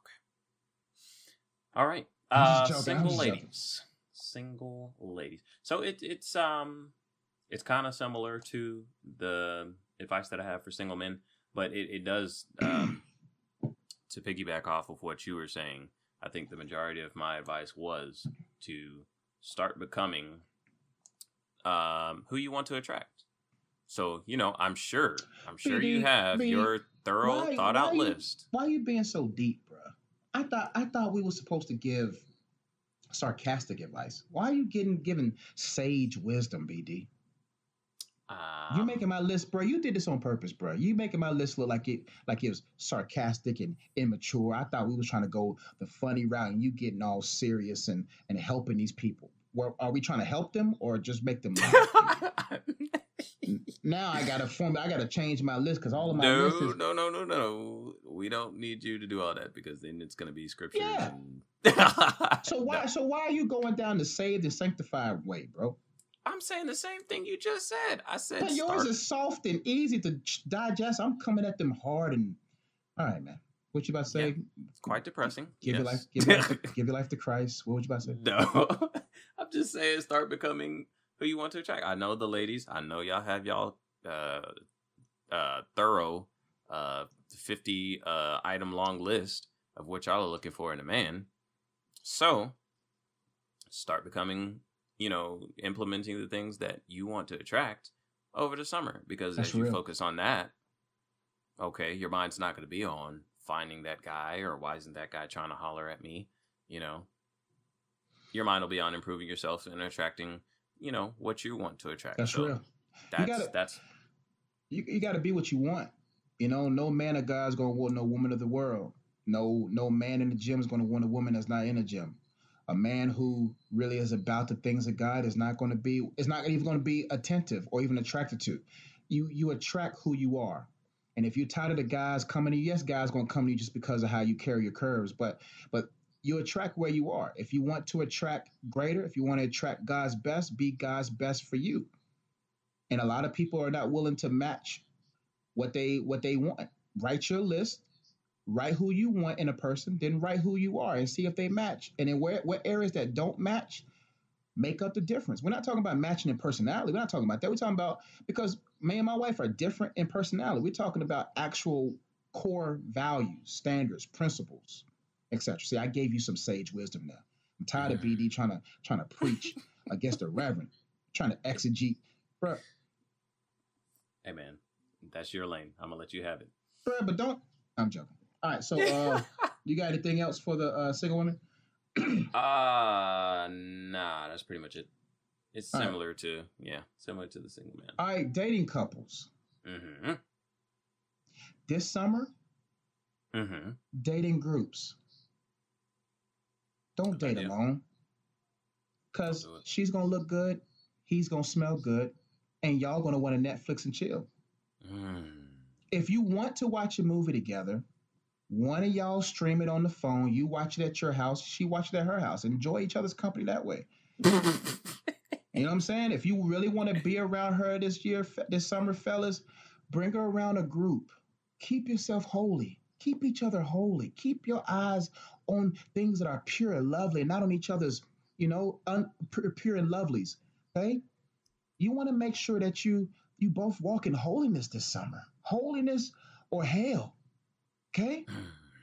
Okay. All right. Uh, single ladies. Single ladies. So it it's um it's kind of similar to the advice that I have for single men, but it it does um, to piggyback off of what you were saying. I think the majority of my advice was to start becoming um, who you want to attract. So you know, I'm sure, I'm sure you have your thorough, why, thought out list. Why are you being so deep, bro? I thought I thought we were supposed to give sarcastic advice. Why are you getting given sage wisdom, BD? Um, you making my list, bro. You did this on purpose, bro. You making my list look like it like it was sarcastic and immature. I thought we was trying to go the funny route, and you getting all serious and and helping these people. Are we trying to help them or just make them laugh? now I gotta form. I gotta change my list because all of my no, is no, no, no, no. We don't need you to do all that because then it's gonna be scripture. Yeah. And... so why? No. So why are you going down the saved and sanctified way, bro? I'm saying the same thing you just said. I said but yours start... is soft and easy to digest. I'm coming at them hard and all right, man. What you about to say? Yeah, quite depressing. Give yes. your life. Give your life, to, give your life to Christ. What would you about to say? No, I'm just saying start becoming who you want to attract. I know the ladies. I know y'all have y'all uh, uh, thorough uh, 50 uh, item long list of what y'all are looking for in a man. So start becoming, you know, implementing the things that you want to attract over the summer because That's as you focus on that, okay, your mind's not going to be on finding that guy or why isn't that guy trying to holler at me, you know. Your mind will be on improving yourself and attracting you know what you want to attract. That's so real. That's you gotta, that's you, you got to be what you want. You know, no man of God's gonna want no woman of the world. No, no man in the gym is gonna want a woman that's not in a gym. A man who really is about the things of God is not going to be is not even going to be attentive or even attracted to. You you attract who you are. And if you're tired of the guys coming to you, yes, guys gonna come to you just because of how you carry your curves. But but you attract where you are. If you want to attract greater, if you want to attract God's best, be God's best for you. And a lot of people are not willing to match what they what they want. Write your list, write who you want in a person, then write who you are and see if they match. And then where what areas that don't match, make up the difference. We're not talking about matching in personality. We're not talking about that. We're talking about because me and my wife are different in personality. We're talking about actual core values, standards, principles etc. See, I gave you some sage wisdom now. I'm tired of BD trying to trying to preach against the reverend, trying to exegete, bro. Hey man, that's your lane. I'm gonna let you have it, bro. But don't. I'm joking. All right, so uh, you got anything else for the uh, single women? uh nah, that's pretty much it. It's similar right. to yeah, similar to the single man. All right, dating couples. Mm-hmm. This summer, Mm-hmm. Dating groups. Don't date idea. alone. Cause do she's gonna look good, he's gonna smell good, and y'all gonna want to Netflix and chill. Mm. If you want to watch a movie together, one of y'all stream it on the phone. You watch it at your house. She watch it at her house. Enjoy each other's company that way. You know what I'm saying? If you really want to be around her this year, this summer, fellas, bring her around a group. Keep yourself holy. Keep each other holy. Keep your eyes on things that are pure and lovely, and not on each other's, you know, un, pure, and lovelies. Okay? You want to make sure that you you both walk in holiness this summer. Holiness or hell. Okay?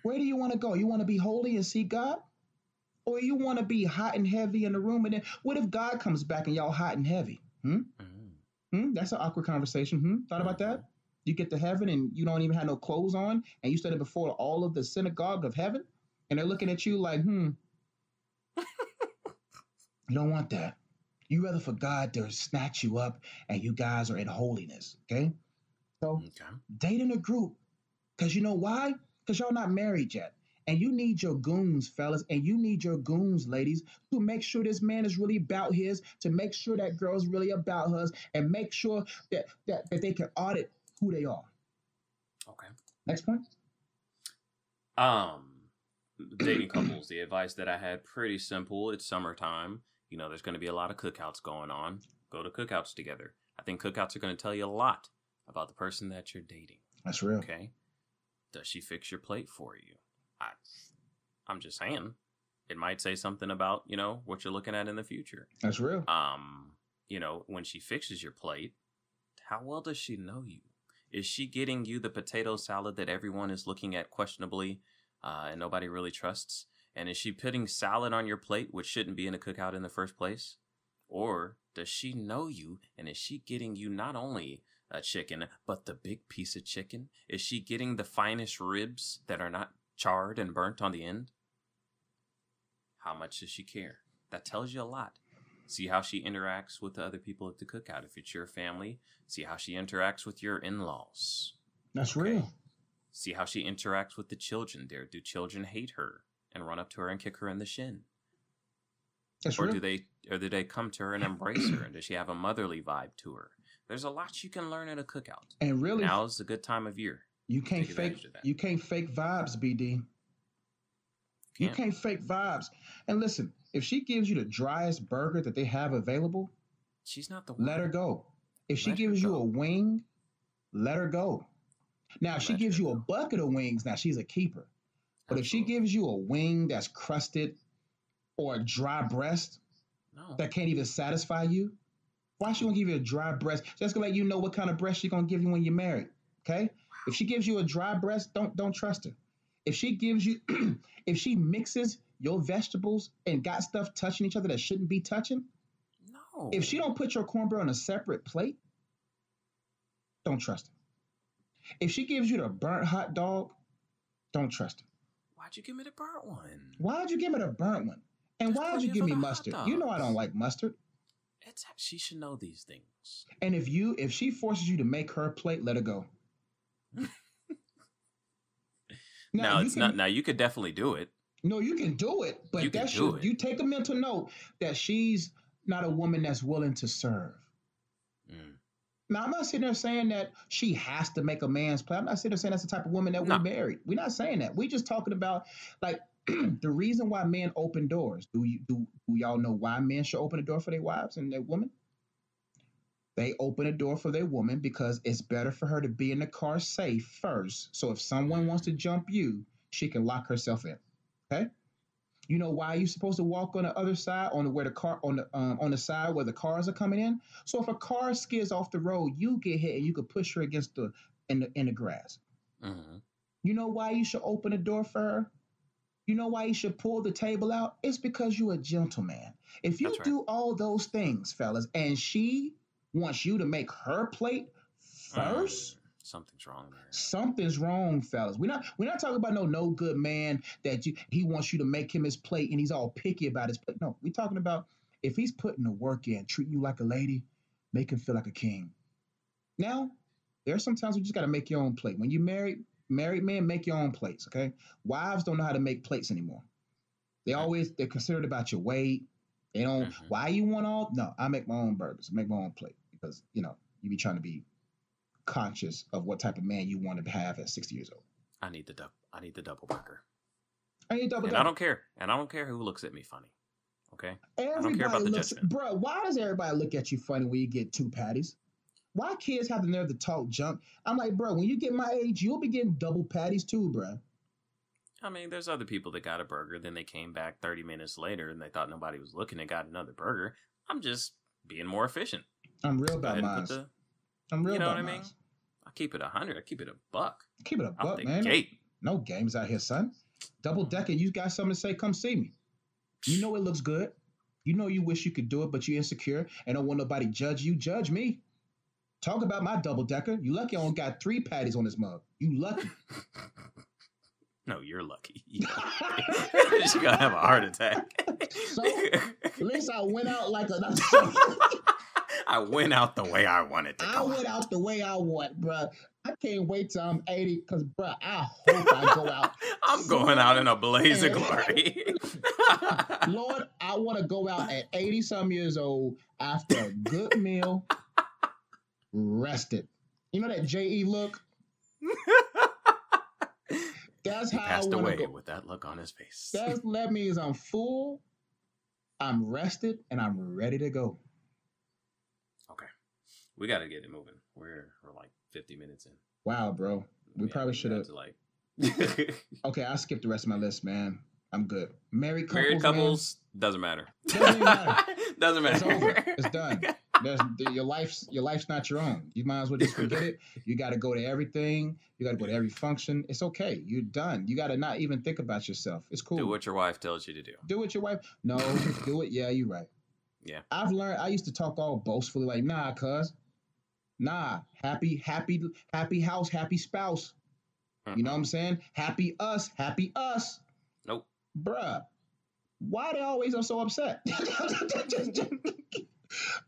Where do you want to go? You want to be holy and see God? Or you want to be hot and heavy in the room and then what if God comes back and y'all hot and heavy? Hmm? Mm. Hmm? That's an awkward conversation. Hmm? Thought about that? You get to heaven and you don't even have no clothes on and you standing before all of the synagogue of heaven and they're looking at you like, hmm. you don't want that. You rather for God to snatch you up and you guys are in holiness. Okay? So Okay. date in a group. Because you know why? Because y'all not married yet. And you need your goons, fellas, and you need your goons, ladies, to make sure this man is really about his, to make sure that girl is really about hers, and make sure that, that, that they can audit who they are. Okay. Next point. Um, dating couples. The advice that I had pretty simple. It's summertime. You know, there's going to be a lot of cookouts going on. Go to cookouts together. I think cookouts are going to tell you a lot about the person that you're dating. That's real. Okay. Does she fix your plate for you? I, I'm just saying. It might say something about you know what you're looking at in the future. That's real. Um, you know, when she fixes your plate, how well does she know you? Is she getting you the potato salad that everyone is looking at questionably uh, and nobody really trusts? And is she putting salad on your plate, which shouldn't be in a cookout in the first place? Or does she know you and is she getting you not only a chicken, but the big piece of chicken? Is she getting the finest ribs that are not charred and burnt on the end? How much does she care? That tells you a lot. See how she interacts with the other people at the cookout. If it's your family, see how she interacts with your in laws. That's Okay. real. See how she interacts with the children there. Do children hate her and run up to her and kick her in the shin? That's or real. do they or do they come to her and embrace her? And does she have a motherly vibe to her? There's a lot you can learn at a cookout. and really, Now's a good time of year. you can't fake. that. You can't fake vibes, BD. You Can't. can't fake vibes. And listen, if she gives you the driest burger that they have available, She's not the one. let her go. If she Let gives you go. a wing, let her go. Now, if she gives you a bucket of wings, now she's a keeper. But if she gives you a wing that's crusted or a dry breast no, that can't even satisfy you, why she gonna give you a dry breast? Just gonna let you know what kind of breast she gonna give you when you're married. Okay? If she gives you a dry breast, don't don't trust her. If she gives you, if she mixes your vegetables and got stuff touching each other that shouldn't be touching, no. if she don't put your cornbread on a separate plate, don't trust her. If she gives you the burnt hot dog, don't trust her. why'd you give me the burnt one? Why'd you give me the burnt one? And Just why'd you give me mustard? You know I don't like mustard. It's she should know these things. And if you if she forces you to make her plate, let her go. now you it's can- not. Now you could definitely do it. No, you can do it, but You do your, it. you take a mental note that she's not a woman that's willing to serve. Mm. Now I'm not sitting there saying that she has to make a man's play. I'm not sitting there saying that's the type of woman that No. we married. We're not saying that. We're just talking about like the reason why men open doors. Do you do, do y'all know why men should open a door for their wives and their women? They open a door for their woman because it's better for her to be in the car safe first. So if someone wants to jump you, she can lock herself in. Okay. You know why you're supposed to walk on the other side, on the where the car on the um, on the side where the cars are coming in. So if a car skids off the road, you get hit and you could push her against the in the in the grass. hmm You know why you should open the door for her? You know why you should pull the table out? It's because you're a gentleman. If you right. do all those things, fellas, and she wants you to make her plate first, Mm. Something's wrong there. something's wrong, fellas. We're not we're not talking about no no good man that you he wants you to make him his plate and he's all picky about his plate. No, we're talking about if he's putting the work in, treating you like a lady, make him feel like a king. Now, there are some times we just gotta make your own plate. When you're married, married men make your own plates. Okay, wives don't know how to make plates anymore. They always they're concerned about your weight. They don't. Mhm. Why you want all? No, I make my own burgers. I make my own plate because you know you be trying to be conscious of what type of man you want to have at sixty years old. I need the dou- I need the double burger. I need double And I don't care. And I don't care who looks at me funny. Okay? Everybody care about the looks, judgment. bro. Why does everybody look at you funny when you get two patties? Why kids have the nerve to talk junk? I'm like, bro, when you get my age, you'll be getting double patties too, bro. I mean, there's other people that got a burger, then they came back 30 minutes later and they thought nobody was looking and got another burger. I'm just being more efficient. I'm real about mine. I'm real you know what I mean? I keep it a hundred. I keep it a buck. Keep it a Out buck, the man. gate. No games out here, son. Double mm-hmm. decker, you got something to say? Come see me. You know it looks good. You know you wish you could do it, but you're insecure and don't want nobody judge you. Judge me. Talk about my double decker. You lucky I only got three patties on this mug. You lucky. No, you're lucky. You're gonna have a heart attack. So, At least I went out like a. I went out the way I wanted to I go. went out the way I want, bruh. I can't wait till I'm 80 because, bruh, I hope I go out. I'm going out in a blaze of glory. Lord, I want to go out at 80 some years old after a good meal, rested. You know that JE look? That's how I passed want away go. with that look on his face. That's, that means I'm full, I'm rested, and I'm ready to go. We got to get it moving. We're we're like 50 minutes in. Wow, bro. We probably should've- like Okay, I'll skip the rest of my list, man. I'm good. Married couples. married man, couples doesn't matter. Doesn't matter. doesn't It's over. It's done. There's, your life's your life's not your own. You might as well just forget it. You got to go to everything. You got to go to every function. It's okay. You're done. You got to not even think about yourself. It's cool. Do what your wife tells you to do. Do it your wife. No, do it. Yeah, you're right. Yeah. I've learned. I used to talk all boastfully, like, nah, cuz, nah, happy, happy, happy house, happy spouse. You know what I'm saying? Happy us, happy us. Nope. Bruh, why they always are so upset?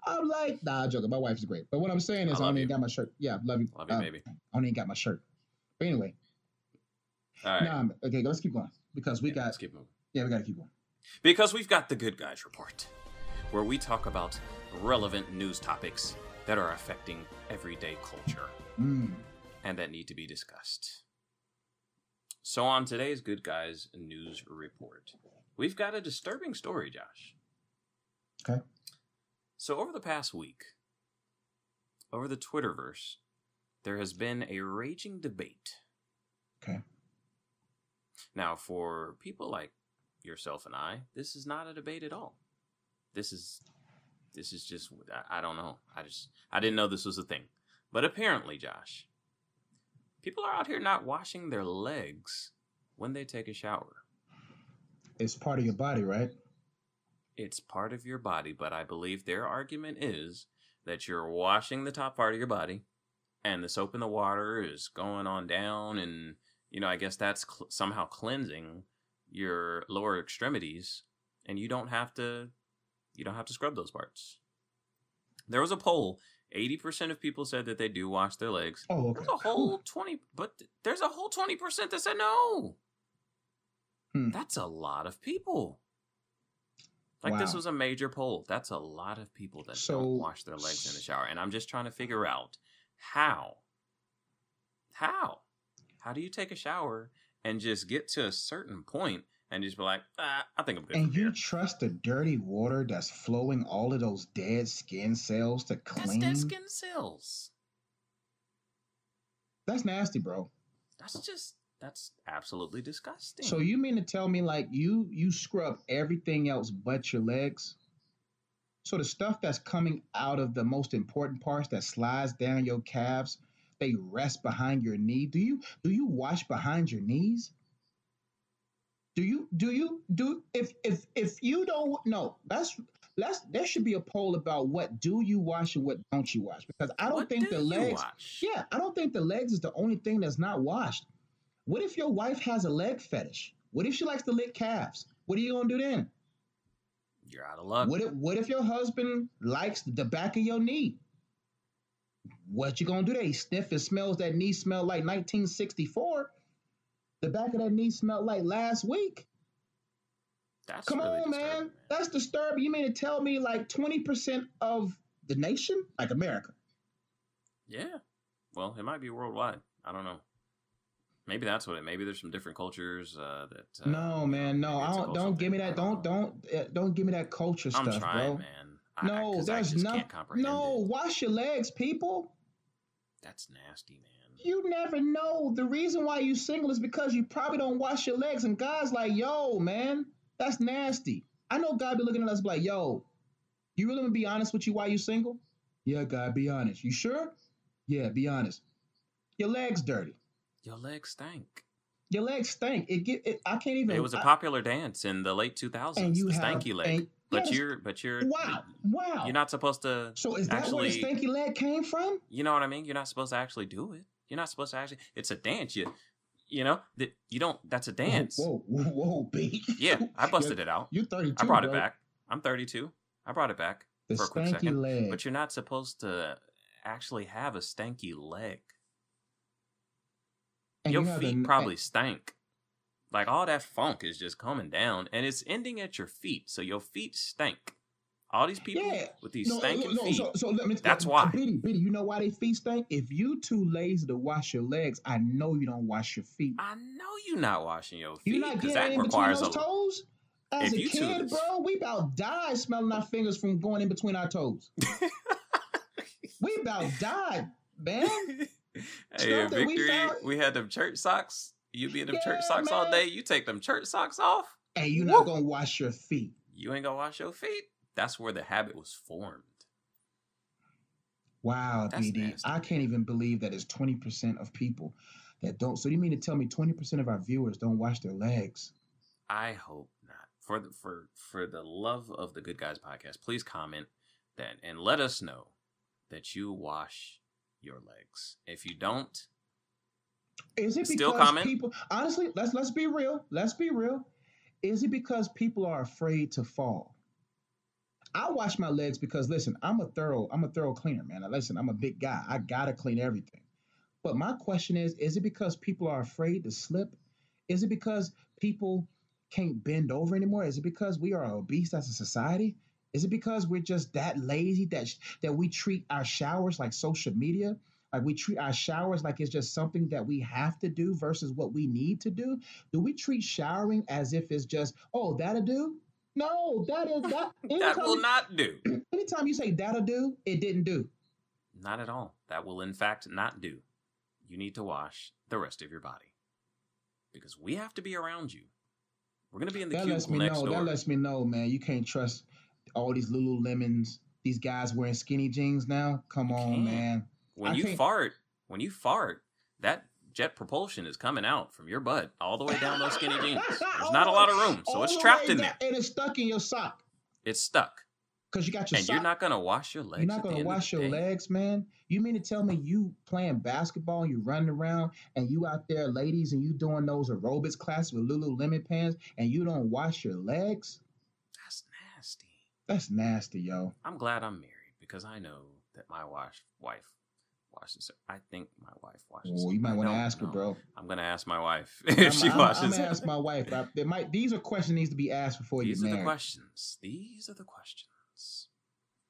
I'm like, nah, I'm joking. My wife's great. But what I'm saying is, I I, only got my shirt. Yeah, love you. Love you, Uh, baby. I only got my shirt. But anyway, All right. nah, okay, let's keep going because we Yeah, got, let's keep moving. yeah, we got to keep going. Because we've got the Good Guys Report, where we talk about relevant news topics that are affecting everyday culture Mm. and that need to be discussed. So, on today's Good Guys News Report, we've got a disturbing story, Josh. Okay. So, over the past week, over the Twitterverse, there has been a raging debate. Okay. Now, for people like yourself and I, this is not a debate at all. This is this is just I, I don't know. I just I didn't know this was a thing. But apparently, Josh, people are out here not washing their legs when they take a shower. It's part of your body, right? It's part of your body, but I believe their argument is that you're washing the top part of your body and the soap in the water is going on down and you know, I guess that's cl- somehow cleansing your lower extremities and you don't have to you don't have to scrub those parts. There was a poll, 80% of people said that they do wash their legs. Oh, okay. There's a whole 20 but there's a whole 20% that said no. Hmm. That's a lot of people. Like this was a major poll. That's a lot of people that So- don't wash their legs in the shower. And I'm just trying to figure out how. How? How do you take a shower and just get to a certain point and just be like, ah, I think I'm good. And you here." trust the dirty water that's flowing all of those dead skin cells to That's clean? dead skin cells. That's nasty, bro. That's just that's absolutely disgusting. So you mean to tell me like you you scrub everything else but your legs? So the stuff that's coming out of the most important parts that slides down your calves, they rest behind your knee. Do you do you wash behind your knees? Do you do you do if if if you don't no, that's let's there should be a poll about what do you wash and what don't you wash because I don't What think do the legs yeah, I don't think the legs is the only thing that's not washed. What if your wife has a leg fetish? What if she likes to lick calves? What are you gonna do then? You're out of luck. What if what if your husband likes the back of your knee? what you gonna do? They sniff and smells that knee smell like 1964. The back of that knee smelled like last week. That's Come really on, man. disturbing, That's disturbing. You mean to tell me like 20% of the nation, like America? Yeah. Well, it might be worldwide. I don't know. Maybe that's what it. Maybe there's some different cultures uh, that. Uh, no, man, no. I don't. Don't give me that. Don't don't uh, don't give me that culture I'm stuff, trying, bro. man. I, No, I there's just no. No, it. wash your legs, people. That's nasty, man. You never know. The reason why you single is because you probably don't wash your legs. And guys like, yo, man, that's nasty. I know God be looking at us like, yo, you really want to be honest with you why you single? Yeah, God, be honest. You sure? Yeah, be honest. Your legs dirty. Your legs stink. Your legs stink. It get. It, I can't even. It was a popular dance in the late 2000s. and you the have. stanky leg. and- but this- you're, but you're, wow, wow. you're not supposed to. so is that where the actually- stinky leg came from? You know what I mean? You're not supposed to actually do it. You're not supposed to actually. It's a dance. You, you know that you don't. That's a dance. Whoa, whoa, whoa, B. Yeah, I busted it out. You're 32. I brought it back. I'm 32. I brought it back. The for a quick second, leg. But you're not supposed to actually have a stanky leg. And Your you feet probably stank. Like all that funk is just coming down, and it's ending at your feet. So your feet stink. All these people Yeah. with these No, stanking no, feet. So, so let me. That's uh, why. BD, BD, you know why they feet stink? If you too lazy to wash your legs, I know you don't wash your feet. I know you're not washing your feet. You're not getting that in between requires those a. toes. As a kid, bro, we about died smelling our fingers from going in between our toes. we about died, man. hey, that we victory, found- we had them church socks. You be in them church Yeah, socks all day. You take them church socks off. And you're not gonna wash your feet. You ain't gonna wash your feet. That's where the habit was formed. Wow, That's BD. nasty, I can't even believe that it's 20% of people that don't. So you mean to tell me 20% of our viewers don't wash their legs? I hope not. For the for for the love of the Good Guys podcast, please comment that and let us know that you wash your legs. If you don't, Is it Still because comment? people honestly, let's let's be real. Let's be real. Is it because people are afraid to fall? I wash my legs because listen, I'm a thorough, I'm a thorough cleaner, man. Listen, I'm a big guy. I gotta clean everything. But my question is, is it because people are afraid to slip? Is it because people can't bend over anymore? Is it because we are obese as a society? Is it because we're just that lazy that that we treat our showers like social media? Like we treat our showers like it's just something that we have to do versus what we need to do? Do we treat showering as if it's just, oh, that'll do? No, that is that. that will you- not do. Anytime you say that'll do, it didn't do. Not at all. That will in fact not do. You need to wash the rest of your body because we have to be around you. We're gonna be in the That lets me know. door. That lets me know, man. You can't trust all these Lululemons. These guys wearing skinny jeans now. Come You on, can't. man. when I you can't- fart, when you fart, that jet propulsion is coming out from your butt all the way down those skinny jeans. There's not a lot of room, so it's trapped in there. and it's stuck in your sock It's stuck, because you got your and sock. you're not gonna wash your legs. You're not gonna wash your day. legs, man. You mean to tell me you playing basketball and you running around and you out there, ladies, and you doing those aerobics classes with Lululemon pants and you don't wash your legs? That's nasty. That's nasty, yo. I'm glad I'm married because I know that my wash, washes. I think my wife washes. Oh, you might want to ask her, bro. I'm gonna ask my wife I'm, if she I'm- washes. I'm gonna ask my wife. I, there might these are questions needs to be asked before you. These are marry. the questions. These are the questions.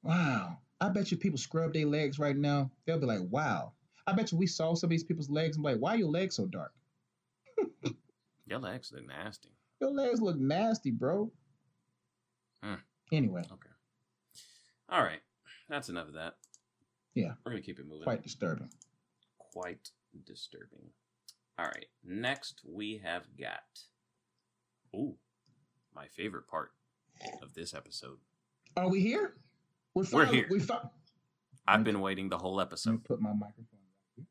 Wow. I bet you people scrub their legs right now. They'll be like, wow. I bet you we saw some of these people's legs and be like, why are your legs so dark? Your legs look nasty. Your legs look nasty, bro. Hmm. Anyway, Okay. All right. That's enough of that. Yeah. We're gonna keep it moving. quite disturbing. quite disturbing. All right, next we have got ooh, my favorite part of this episode. Are we here? We're, We're here. We fi- I've been waiting the whole episode. put my microphone right here.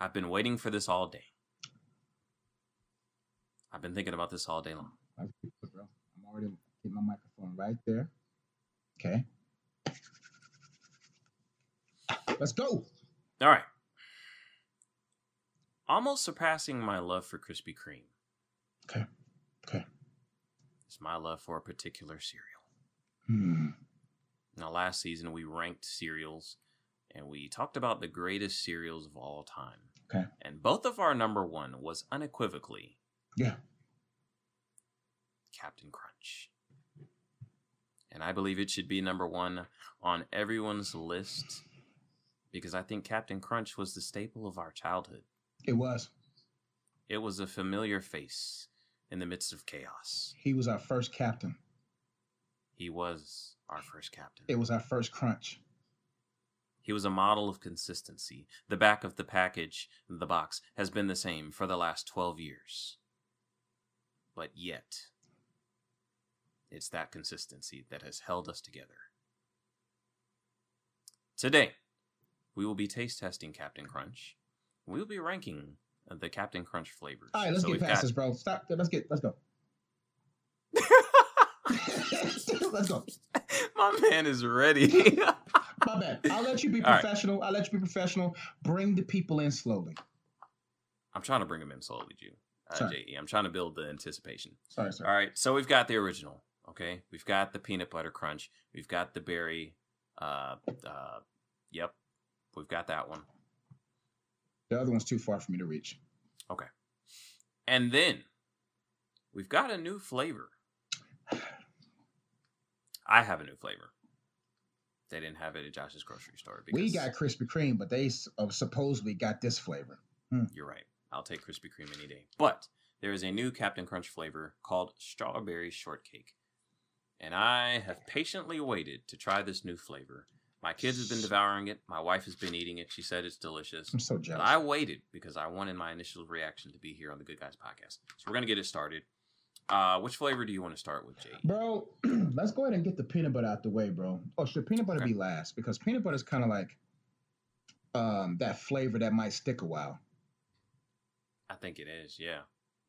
I've been waiting for this all day. I've been thinking about this all day long. Right here, bro. I'm already getting my microphone right there. Okay. Let's go. All right. Almost surpassing my love for Krispy Kreme Okay. Okay. It's my love for a particular cereal. Hmm. Now, last season we ranked cereals and we talked about the greatest cereals of all time. Okay. And both of our number one was unequivocally Yeah. Captain Crunch. And I believe it should be number one on everyone's list because I think Captain Crunch was the staple of our childhood. It was. It was a familiar face in the midst of chaos. He was our first captain. He was our first captain. It was our first crunch. He was a model of consistency. The back of the package, the box, has been the same for the last 12 years. But yet, it's that consistency that has held us together. Today, we will be taste testing Captain Crunch. We will be ranking the Captain Crunch flavors. All right, let's So get past got- this, bro. Stop. Let's get. Let's go. let's go. My man is ready. My bad. I'll let you be All right. professional. I'll let you be professional. Bring the people in slowly. I'm trying to bring them in slowly, Jew. Uh, JE. I'm trying to build the anticipation. Sorry, sir. All right, so we've got the original. Okay, we've got the peanut butter crunch. We've got the berry. Uh, uh, yep, we've got that one. The other one's too far for me to reach. Okay. And then we've got a new flavor. I have a new flavor. They didn't have it at Josh's grocery store. Because We got Krispy Kreme, but they uh, supposedly got this flavor. You're right. I'll take Krispy Kreme any day. But there is a new Captain Crunch flavor called Strawberry Shortcake. And I have patiently waited to try this new flavor. My kids have been devouring it. My wife has been eating it. She said it's delicious. I'm so But jealous. I waited because I wanted my initial reaction to be here on the Good Guys podcast. So we're going to get it started. Uh, which flavor do you want to start with, Jay? Bro, let's go ahead and get the peanut butter out the way, bro. Oh, should peanut butter Okay. be last? Because peanut butter is kind of like um, that flavor that might stick a while. I think it is, yeah.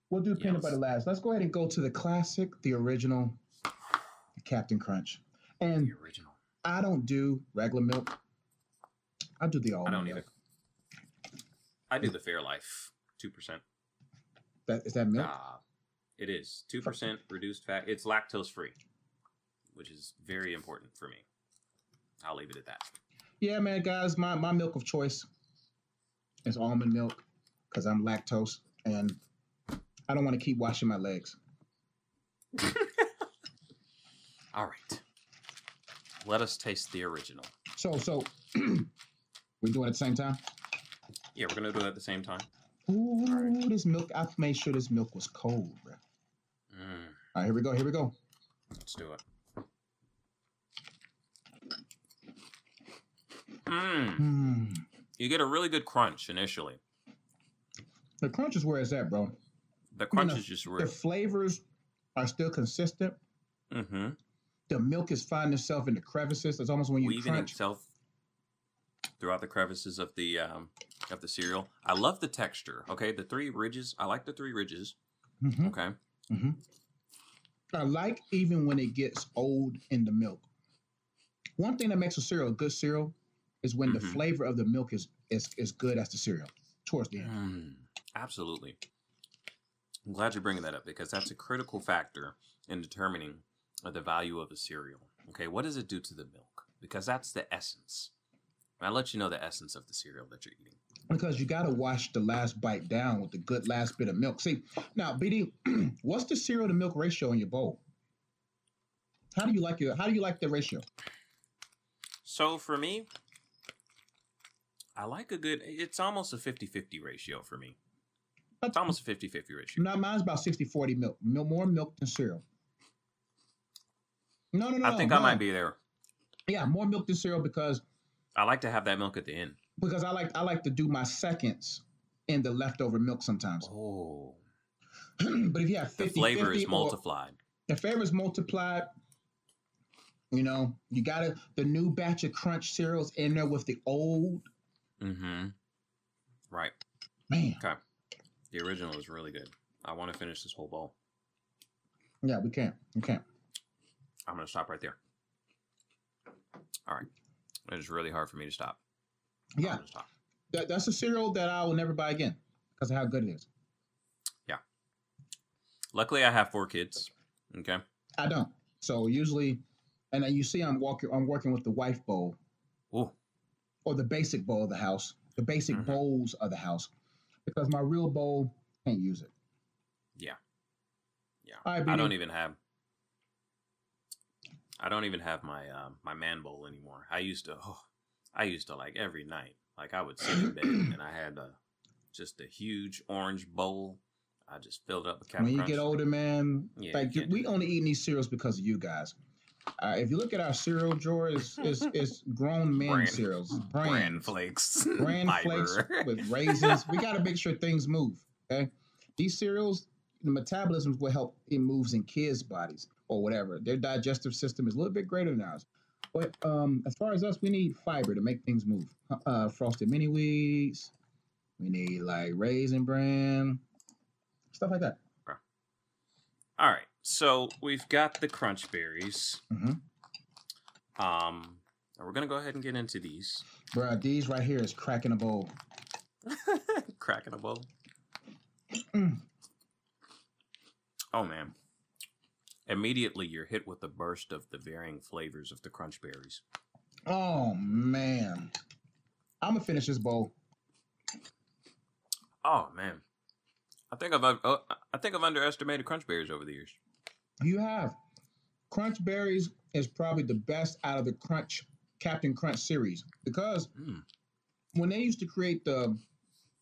We'll do peanut butter last. Let's go ahead and go to the classic, the original Captain Crunch. And The original. I don't do regular milk. I do the almond I don't milk. either. I do the Fairlife 2%. That is that milk? Uh, it is 2% reduced fat. It's lactose free, which is very important for me. I'll leave it at that. Yeah, man, guys, my, my milk of choice is almond milk because I'm lactose and I don't want to keep washing my legs. All right. Let us taste the original. So, so we do it at the same time. Yeah, we're to do it at the same time. Ooh, Alright. this milk. I made sure this milk was cold, bro. Mm, right, here we go. Here we go. let's do it. Mm, Hmm. you get a really good crunch initially. The crunch is where it's at, bro. The crunch no, is just The flavors are still consistent. Mm-hmm. The milk is finding itself in the crevices. It's almost when you Weaving crunch. itself throughout the crevices of the um, of the cereal. I love the texture. Okay, the three ridges. I like the three ridges. Mhm, Okay. mhm. I like even when it gets old in the milk. One thing that makes a cereal a good cereal is when the Mhm. flavor of the milk is is as good as the cereal towards the end. Mm, absolutely. I'm glad you're bringing that up because that's a critical factor in determining uh, the value of a cereal. Okay, what does it do to the milk? Because that's the essence. I let you know the essence of the cereal that you're eating. because you got to wash the last bite down with the good last bit of milk. See, now, BD, what's the cereal to milk ratio in your bowl? How do you like your? How do you like the ratio? So for me, I like a good, it's almost a 50 50 ratio for me. It's almost a 50 50 ratio. Now, mine's about 60-40 milk. Mil- More milk than cereal. No, no, no. I think no. I might be there. Yeah, more milk than cereal because I like to have that milk at the end. because I like I like to do my seconds in the leftover milk sometimes. Oh, but if you have the 50, flavor 50 is multiplied. the flavor is multiplied. You know, you got to the new batch of crunch cereals in there with the old Mm-hmm. Right. man. Okay. The original is really good. I want to finish this whole bowl. Yeah, we can't. We can't. I'm going to stop right there. All right. It is really hard for me to stop. Yeah, gonna stop. that, that's a cereal that I will never buy again because of how good it is. Yeah. Luckily, I have four kids. Okay. I don't. So usually, and then you see, I'm walking. I'm working with the wife bowl. Ooh. or the basic bowl of the house, the basic Mhm. bowls of the house, because my real bowl can't use it. Yeah. Yeah. Right, I don't even have. I don't even have my uh, my man bowl anymore. I used to. Oh, I used to like every night. Like I would sit in bed and I had a just a huge orange bowl. I just filled up with Captain when you Crunch. get older, man, Yeah, like you we only eating these cereals because of you guys. Uh, if you look at our cereal drawer, it's it's, it's grown men Bran- cereals, bran brands, flakes, bran flakes with raisins. we got to make sure things move. Okay, these cereals, the metabolism will help it moves in kids' bodies or whatever. Their digestive system is a little bit greater than ours. But um, as far as us, we need fiber to make things move. Uh, frosted mini wheats. We need like raisin bran, stuff like that. All right, so we've got the crunch berries. hmm Um, we're gonna go ahead and get into these. Bruh, these right here is cracking a bowl. Cracking a bowl. Oh man! Immediately, you're hit with a burst of the varying flavors of the crunch berries. Oh man, I'm gonna finish this bowl. Oh man, I think I've uh, I think I've underestimated crunch berries over the years. You have Crunch Berries is probably the best out of the Crunch Captain Crunch series because Mm. when they used to create the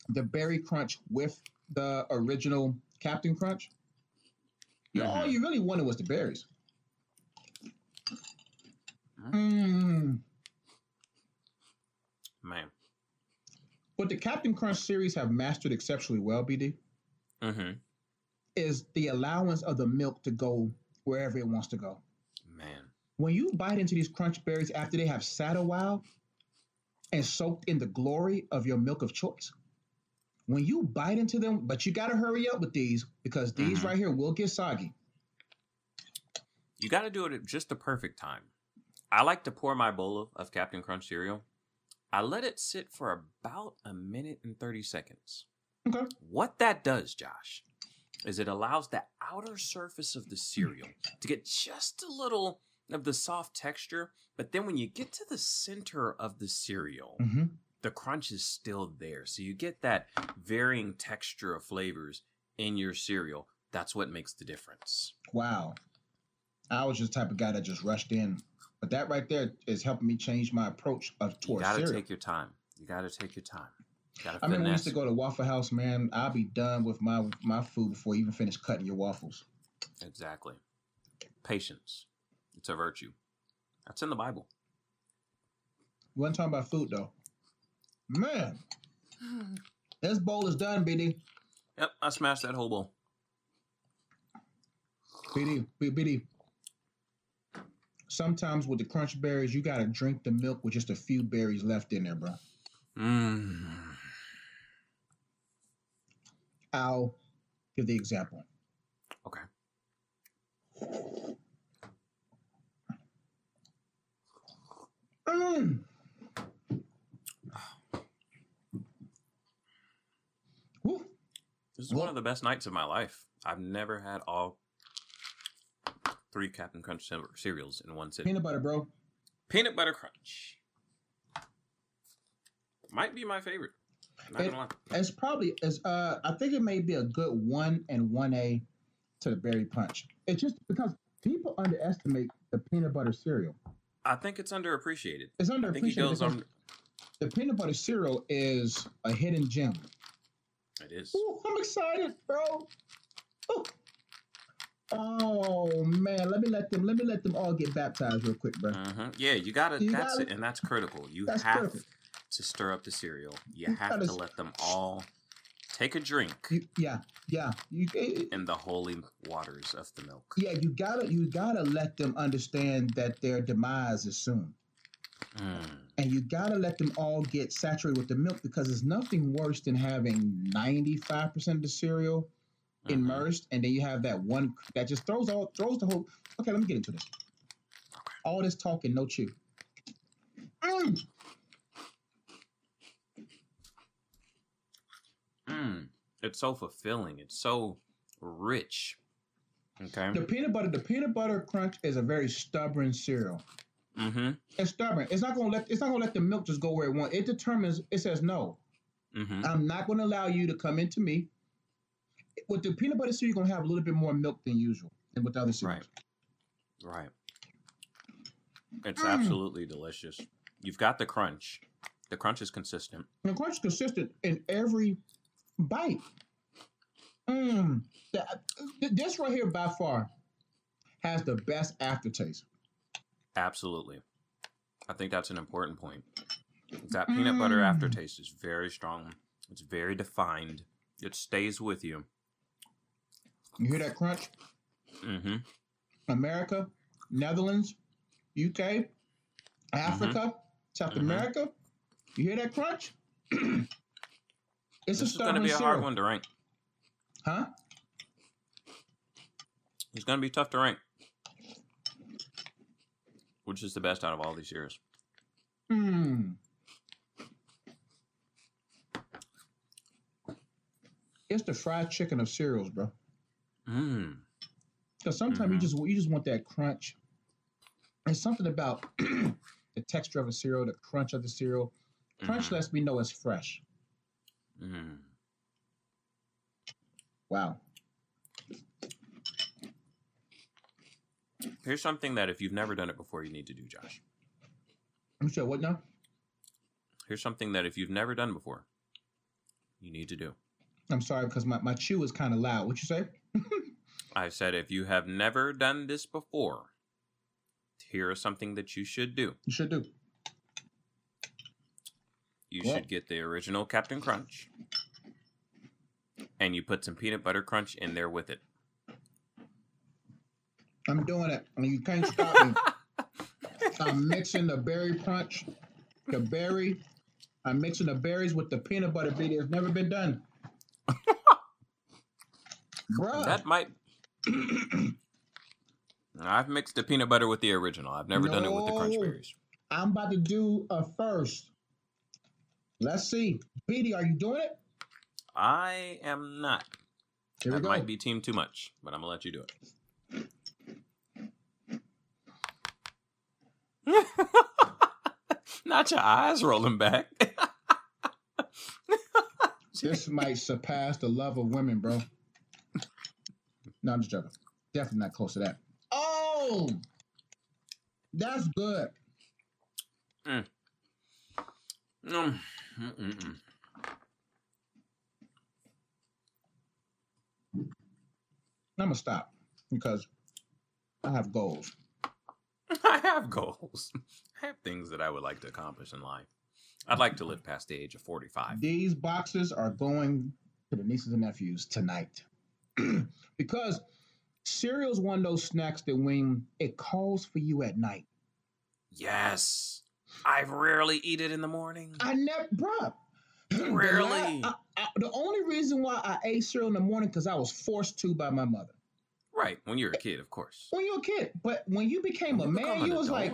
the berry crunch with the original Captain Crunch, you- all you really wanted was the berries. Mm. Man. What the Captain Crunch series have mastered exceptionally well, BD, Mm-hmm. is the allowance of the milk to go wherever it wants to go. Man. when you bite into these crunch berries after they have sat a while and soaked in the glory of your milk of choice, when you bite into them, but you got to hurry up with these because these Mhm. right here will get soggy. You got to do it at just the perfect time. I like to pour my bowl of, Captain Crunch cereal. I let it sit for about a minute and 30 seconds. Okay. What that does, Josh, is it allows the outer surface of the cereal to get just a little of the soft texture, but then when you get to the center of the cereal, hmm the crunch is still there. So you get that varying texture of flavors in your cereal. That's what makes the difference. Wow. I was just the type of guy that just rushed in. But that right there is helping me change my approach of You gotta cereal. take your time. You gotta take your time. You I remember we used to go to Waffle House, man. I'll be done with my my food before you even finish cutting your waffles. Exactly. Patience. It's a virtue. That's in the Bible. We wasn't talking about food though. Man, this bowl is done, BD. Yep, I smashed that whole bowl. BD, B- BD. Sometimes with the crunch berries, you gotta drink the milk with just a few berries left in there, bro. Mm. I'll give the example. Okay. Mm. This is Well- one of the best nights of my life. I've never had all three Captain Crunch cereals in one sitting. Peanut butter, bro. Peanut butter crunch. Might be my favorite. Not It- gonna lie. It's probably as uh I think it may be a good one and one A to the berry punch. It's just because people underestimate the peanut butter cereal. I think it's underappreciated. It's I think he underappreciated goes on. the peanut butter cereal is a hidden gem. It is. Ooh, I'm excited, bro. Ooh. Oh man, let me let them let me let them all get baptized real quick, bro. hmm Yeah, you gotta. You that's gotta- it, and that's critical. You That's have to stir up the cereal. You, You have gotta to let them all take a drink You, yeah, yeah. You eh, in the holy waters of the milk. yeah, you gotta you gotta let them understand that their demise is soon. Mm. And you gotta let them all get saturated with the milk because there's nothing worse than having 95% of the cereal Mhm. immersed, and then you have that one that just throws all throws the whole. Okay, let me get into this. All this talking, no chew. Mm. Mm. It's so fulfilling. It's so rich. Okay. The peanut butter, the peanut butter crunch is a very stubborn cereal. Mm-hmm. It's stubborn. It's not gonna let it's not gonna let the milk just go where it wants. It determines. It says no. Mm-hmm. I'm not gonna allow you to come into me. With the peanut butter cereal, you're gonna have a little bit more milk than usual, and with the other cereals. Right. It's Mm. absolutely delicious. You've got the crunch. The crunch is consistent. And the crunch is consistent in every bite. Mmm. This right here, by far, has the best aftertaste. Absolutely. I think that's an important point. That peanut butter Mm. aftertaste is very strong. It's very defined. It stays with you. You hear that crunch? Mm-hmm. America, Netherlands, UK, Africa, South Mhm. America. You hear that crunch? it's This a is going to be a cereal. hard one to rank. Huh? It's going to be tough to rank. Which is the best out of all these years? Hmm. It's the fried chicken of cereals, bro. Mmm. Because sometimes Mhm. you just you just want that crunch. There's something about the texture of a cereal, the crunch of the cereal. Crunch lets me know it's fresh. Mm-hmm. Wow. Here's something that if you've never done it before, you need to do, Josh. I'm sure. What now? Here's something that if you've never done before, you need to do. I'm sorry because my, my chew is kind of loud. What you say? I said if you have never done this before, here is something that you should do. You should do. You should get the original Captain Crunch, and you put some peanut butter crunch in there with it. I'm doing it, and you can't stop me. I'm mixing the berry punch, the berry. I'm mixing the berries with the peanut butter beat. It's never been done. Bruh. That might. I've mixed the peanut butter with the original. I've never done it with the crunch berries. I'm about to do a first. Let's see. BD, are you doing it? I am not. Here we that go. might be team too much, but I'm gonna let you do it. not your eyes rolling back. This might surpass the love of women, bro. No, I'm just joking. Definitely not close to that. Oh, that's good. Mm, mm, mm, mm. I'm gonna stop because I have goals. I have goals. I have things that I would like to accomplish in life. I'd like to live past the age of 45. These boxes are going to the nieces and nephews tonight because cereal's one of those snacks that when it calls for you at night. Yes. I rarely eat it in the morning. I never, bruh. the la- Really? I- I- the only reason why I ate cereal in the morning because I was forced to by my mother. Right, when you're a kid, of course. When you're a kid, but when you became a When you man, you was like,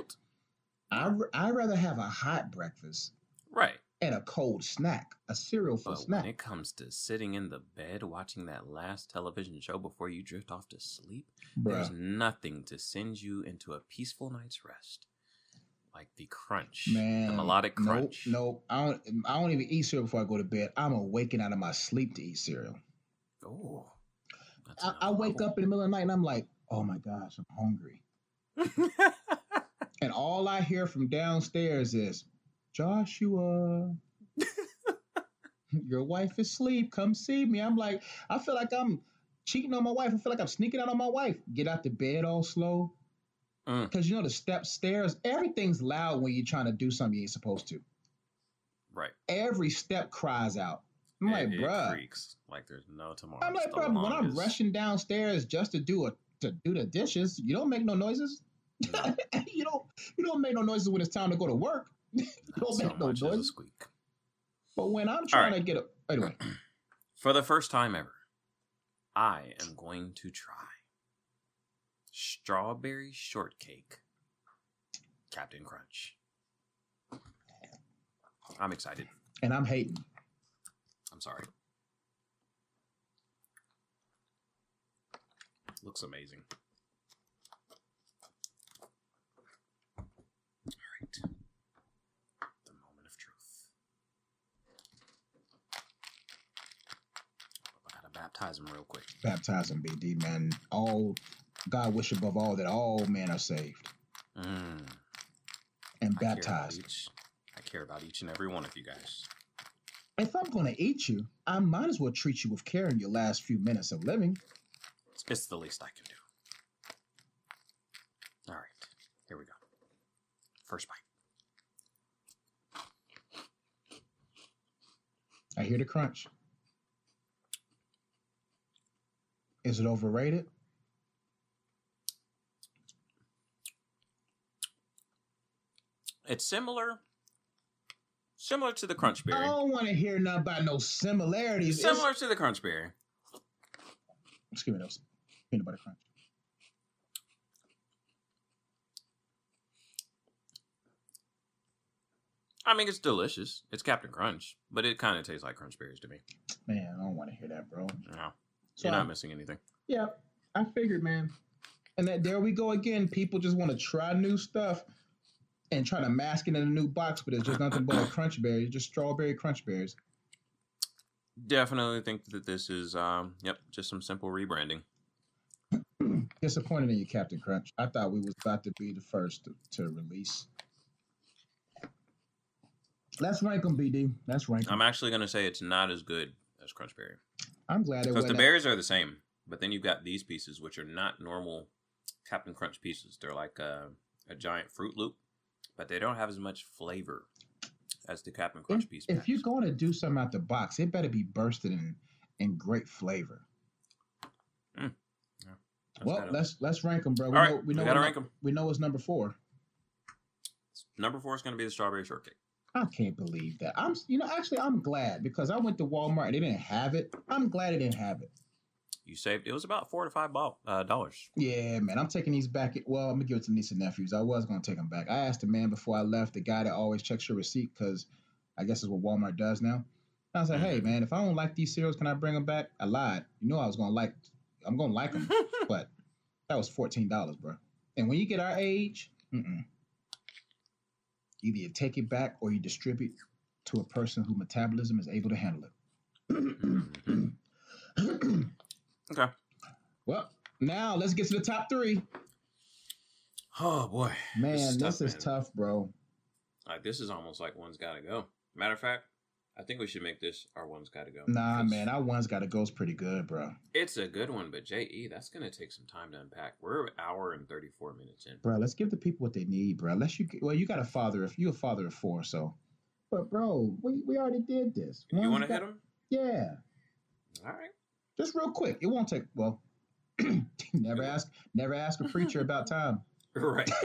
I, I'd rather have a hot breakfast right. and a cold snack, a cereal for But snack. when it comes to sitting in the bed watching that last television show before you drift off to sleep, there's nothing to send you into a peaceful night's rest like the crunch, man, the melodic nope, crunch. Nope, I don't. I don't even eat cereal before I go to bed. I'm awakened out of my sleep to eat cereal. Oh, I, I wake up in the middle of the night and I'm like, oh my gosh, I'm hungry. And all I hear from downstairs is, Joshua, your wife is asleep. Come see me. I'm like, I feel like I'm cheating on my wife. I feel like I'm sneaking out on my wife. Get out the bed all slow. Mm. Because you know the step stairs, everything's loud when you're trying to do something you ain't supposed to. right. Every step cries out. I'm It- like, it bruh. creaks like there's no tomorrow. I'm like, bruh, when I'm rushing downstairs just to do a to do the dishes, you don't make no noises. No. you don't you don't make no noises when it's time to go to work. you don't so make no noises. squeak. But when I'm trying right. to get a anyway, For the first time ever, I am going to try strawberry shortcake Captain Crunch. I'm excited. and I'm hating. I'm sorry. Looks amazing. All right. The moment of truth. I gotta baptize him real quick. Baptize him, BD, man. All God wish above all that all men are saved. Mm. And baptized. I care, I care about each and every one of you guys. If I'm gonna eat you, I might as well treat you with care in your last few minutes of living. It's, it's the least I can do. All right, here we go. First bite. I hear the crunch. Is it overrated? It's similar, similar to the crunch berry. I don't want to hear nothing about no similarities. It's- Similar to the crunch berry. Give me those peanut butter crunch. I mean, it's delicious. It's Captain Crunch, but it kind of tastes like crunch berries to me. Man, I don't want to hear that, bro. No, So you're I- not missing anything. Yeah, I figured, man. And that there we go again. People just want to try new stuff and try to mask it in a new box, but it's just nothing but a crunch berry, just strawberry crunch berries. Definitely think that this is, um, yep, just some simple rebranding. Disappointed in you, Captain Crunch. I thought we was about to be the first to, to release. Let's rank them, BD. Let's rank them. I'm actually gonna say it's not as good as crunch berry I'm glad it because the berries are the same, but then you've got these pieces which are not normal Captain Crunch pieces. They're like a, a giant Froot Loop, but they don't have as much flavor as the Captain Crunch if, piece. if packs. you're going to do something out the box, it better be bursted in in great flavor. Hmm. That's well, kinda- let's let's rank them, bro. all We right, know we we know gotta rank them. We know it's number four. Number four is gonna be the strawberry shortcake. I can't believe that. I'm, you know, actually, I'm glad because I went to Walmart and they didn't have it. I'm glad they didn't have it. You saved it was about four to five ball, uh, dollars. Yeah, man, I'm taking these back. At, Well, I'm gonna give it to niece and nephews. I was gonna take them back. I asked the man before I left, the guy that always checks your receipt, because I guess is what Walmart does now. I was like, hey, Mhm. man, if I don't like these cereals, can I bring them back? I lied. You know, I was gonna like. I'm gonna like them, but that was fourteen dollars, bro. And when you get our age, mm-mm. either you take it back or you distribute to a person whose metabolism is able to handle it. Okay. well, now let's get to the top three. Oh boy, Man, This this is is, tough, tough, bro. like this is almost like one's got to go. Matter of fact, I think we should make this our one's got to go. Nah, man, our one's got to go's pretty good, bro. it's a good one, but Je, that's gonna take some time to unpack. We're an hour and thirty four minutes in. Bro, let's give the people what they need, bro. Unless you, well, you got a father. If you're a father of four, so. But bro, we, we already did this. You want to hit them? Yeah, All right. Just real quick. It won't take. Well, never ask, never ask a preacher about time. Right.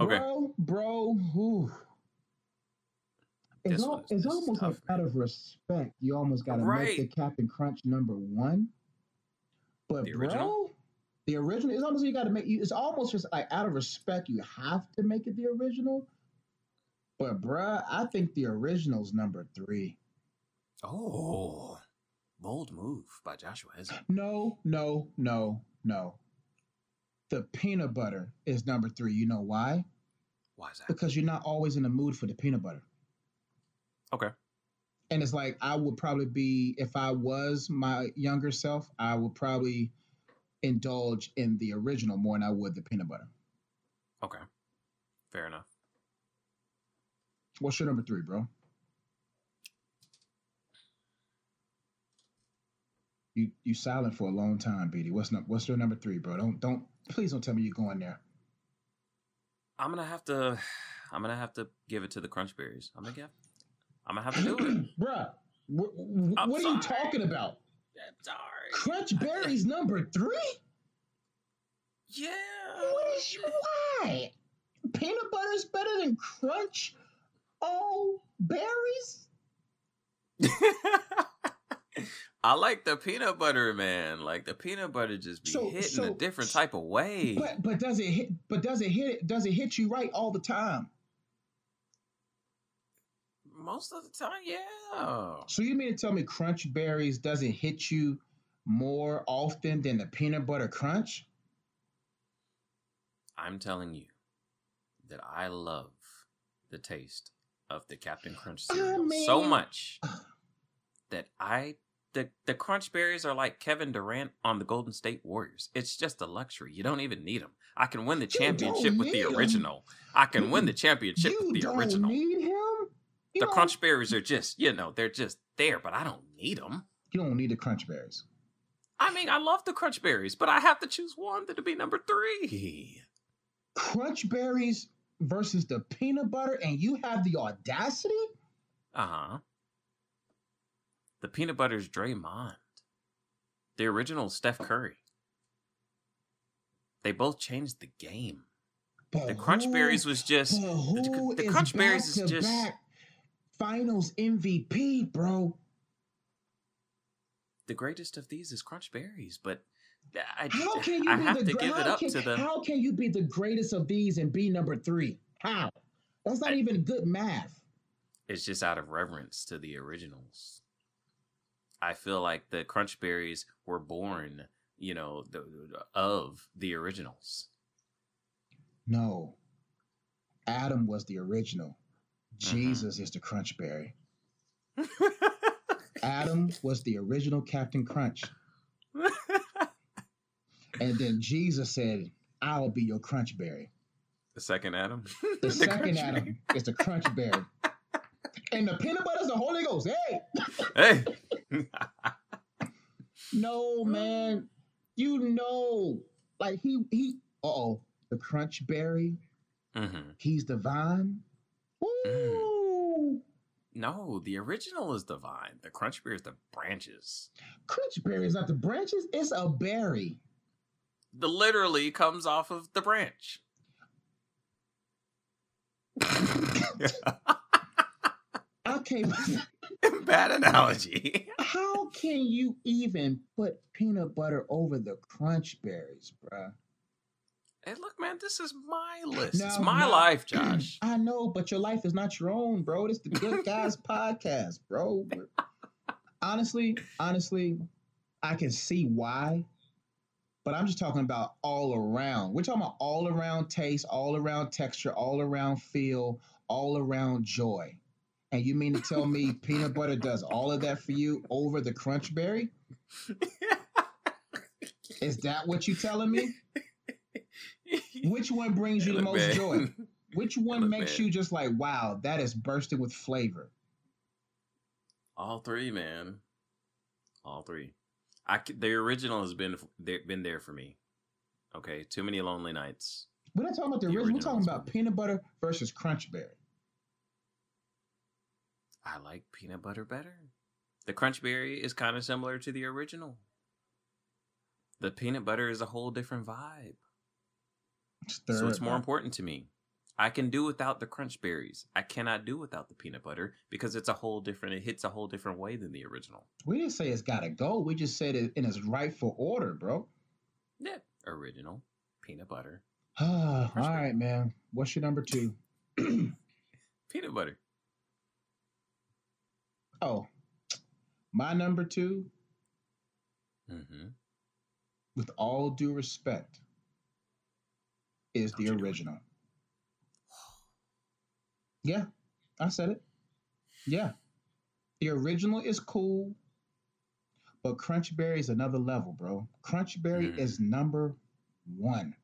Okay. Bro, bro. It's, al- it's almost tough, like out of respect, you almost got to Right. make the Captain Crunch number one. But The bro, original? the original, it's almost you got to make. It's almost just like out of respect, you have to make it the original. But bruh, I think the original's number three. Oh, bold move by Joshua Hezzy. No, no, no, no. The peanut butter is number three. You know why? Why is that? Because you're not always in the mood for the peanut butter. Okay. and it's like I would probably be if I was my younger self, I would probably indulge in the original more than I would the peanut butter. Okay. Fair enough. What's your number three, bro? You you silent for a long time, BD. What's num- What's your number three, bro? Don't don't please don't tell me you're going there. I'm gonna have to. I'm gonna have to give it to the crunch berries. I'm gonna give. I'm gonna have to do it. Bruh, wh- wh- I'm what are you talking about? I'm sorry. Crunch berries number three? Yeah. What is why? Peanut butter's better than crunch? Oh, berries? I like the peanut butter, man. Like the peanut butter just be So- hitting a so- different type of way. But but does it hit? But does it hit? Does it hit you right all the time? Most of the time, yeah. So you mean to tell me crunch berries doesn't hit you more often than the peanut butter crunch? I'm telling you that I love the taste of the Captain Crunch cereal so much that I the the crunch berries are like Kevin Durant on the Golden State Warriors. It's just a luxury. You don't even need them. I can win the championship with the original. I can win the championship with the don't original. him. The don't- crunch berries are just, you know, they're just there, but I don't need them. You don't need the crunch berries. I mean, I love the crunch berries, but I have to choose one that'll be number three. Crunch berries versus the peanut butter, and you have the audacity. Uh huh. The peanut butter's Draymond. The original Steph Curry. They both changed the game. But The crunch who- berries was just who the is crunch berries is just finals MVP, bro. the greatest of these is crunch berries, but I, How can you I be have the to give it up can, to the How can you be the greatest of these and be number three? How? That's not I- even good math. it's just out of reverence to the originals. I feel like the crunch berries were born, you know, the, of the originals. No. Adam was the original. Mm-hmm. Jesus is the crunch berry. Adam was the original Captain Crunch. And then Jesus said, I'll be your crunch berry. the second Adam. The, second crunch Adam is the crunch berry. And the peanut butter is the Holy Ghost. Hey, Hey. no, man. You know, like he he uh oh, the crunch berry, hmm he's divine. vine. Woo! No, the original is divine. The crunch berry is the branches. Crunch berry is not the branches, it's a berry. The literally comes off of the branch. Okay, Bad analogy. how can you even put peanut butter over the crunch berries, bruh? Hey, look, man, this is my list. it's my no. life, Josh. I know, but your life is not your own, bro. It's the Good Guys podcast, bro. Honestly, honestly, I can see why, but I'm just talking about all around. We're talking about all around taste, all around texture, all around feel, all around joy. And you mean to tell me peanut butter does all of that for you over the crunch berry? Is that what you're telling me? Which one brings you the most man. joy? Which one makes man. you just like, wow, that is bursting with flavor? All three, man. All three. I the original has been there, been there for me. Okay, too many lonely nights. We're not talking about the, The original. We're talking about peanut butter versus crunch berry. I like peanut butter better. The crunch berry is kind of similar to the original. The peanut butter is a whole different vibe. so it's more important to me. I can do without the crunch berries. I cannot do without the peanut butter because it's a whole different. It hits a whole different way than the original. We didn't say it's got to go. We just said it in its rightful order, bro. Yeah, original peanut butter, all Crunch man. What's your number two? peanut butter. Oh, my number two, Mm-hmm. with all due respect, is the Don't it. original. Yeah, I said it. Yeah. The original is cool, but Crunchberry is another level, bro. Crunchberry Mm. is number one.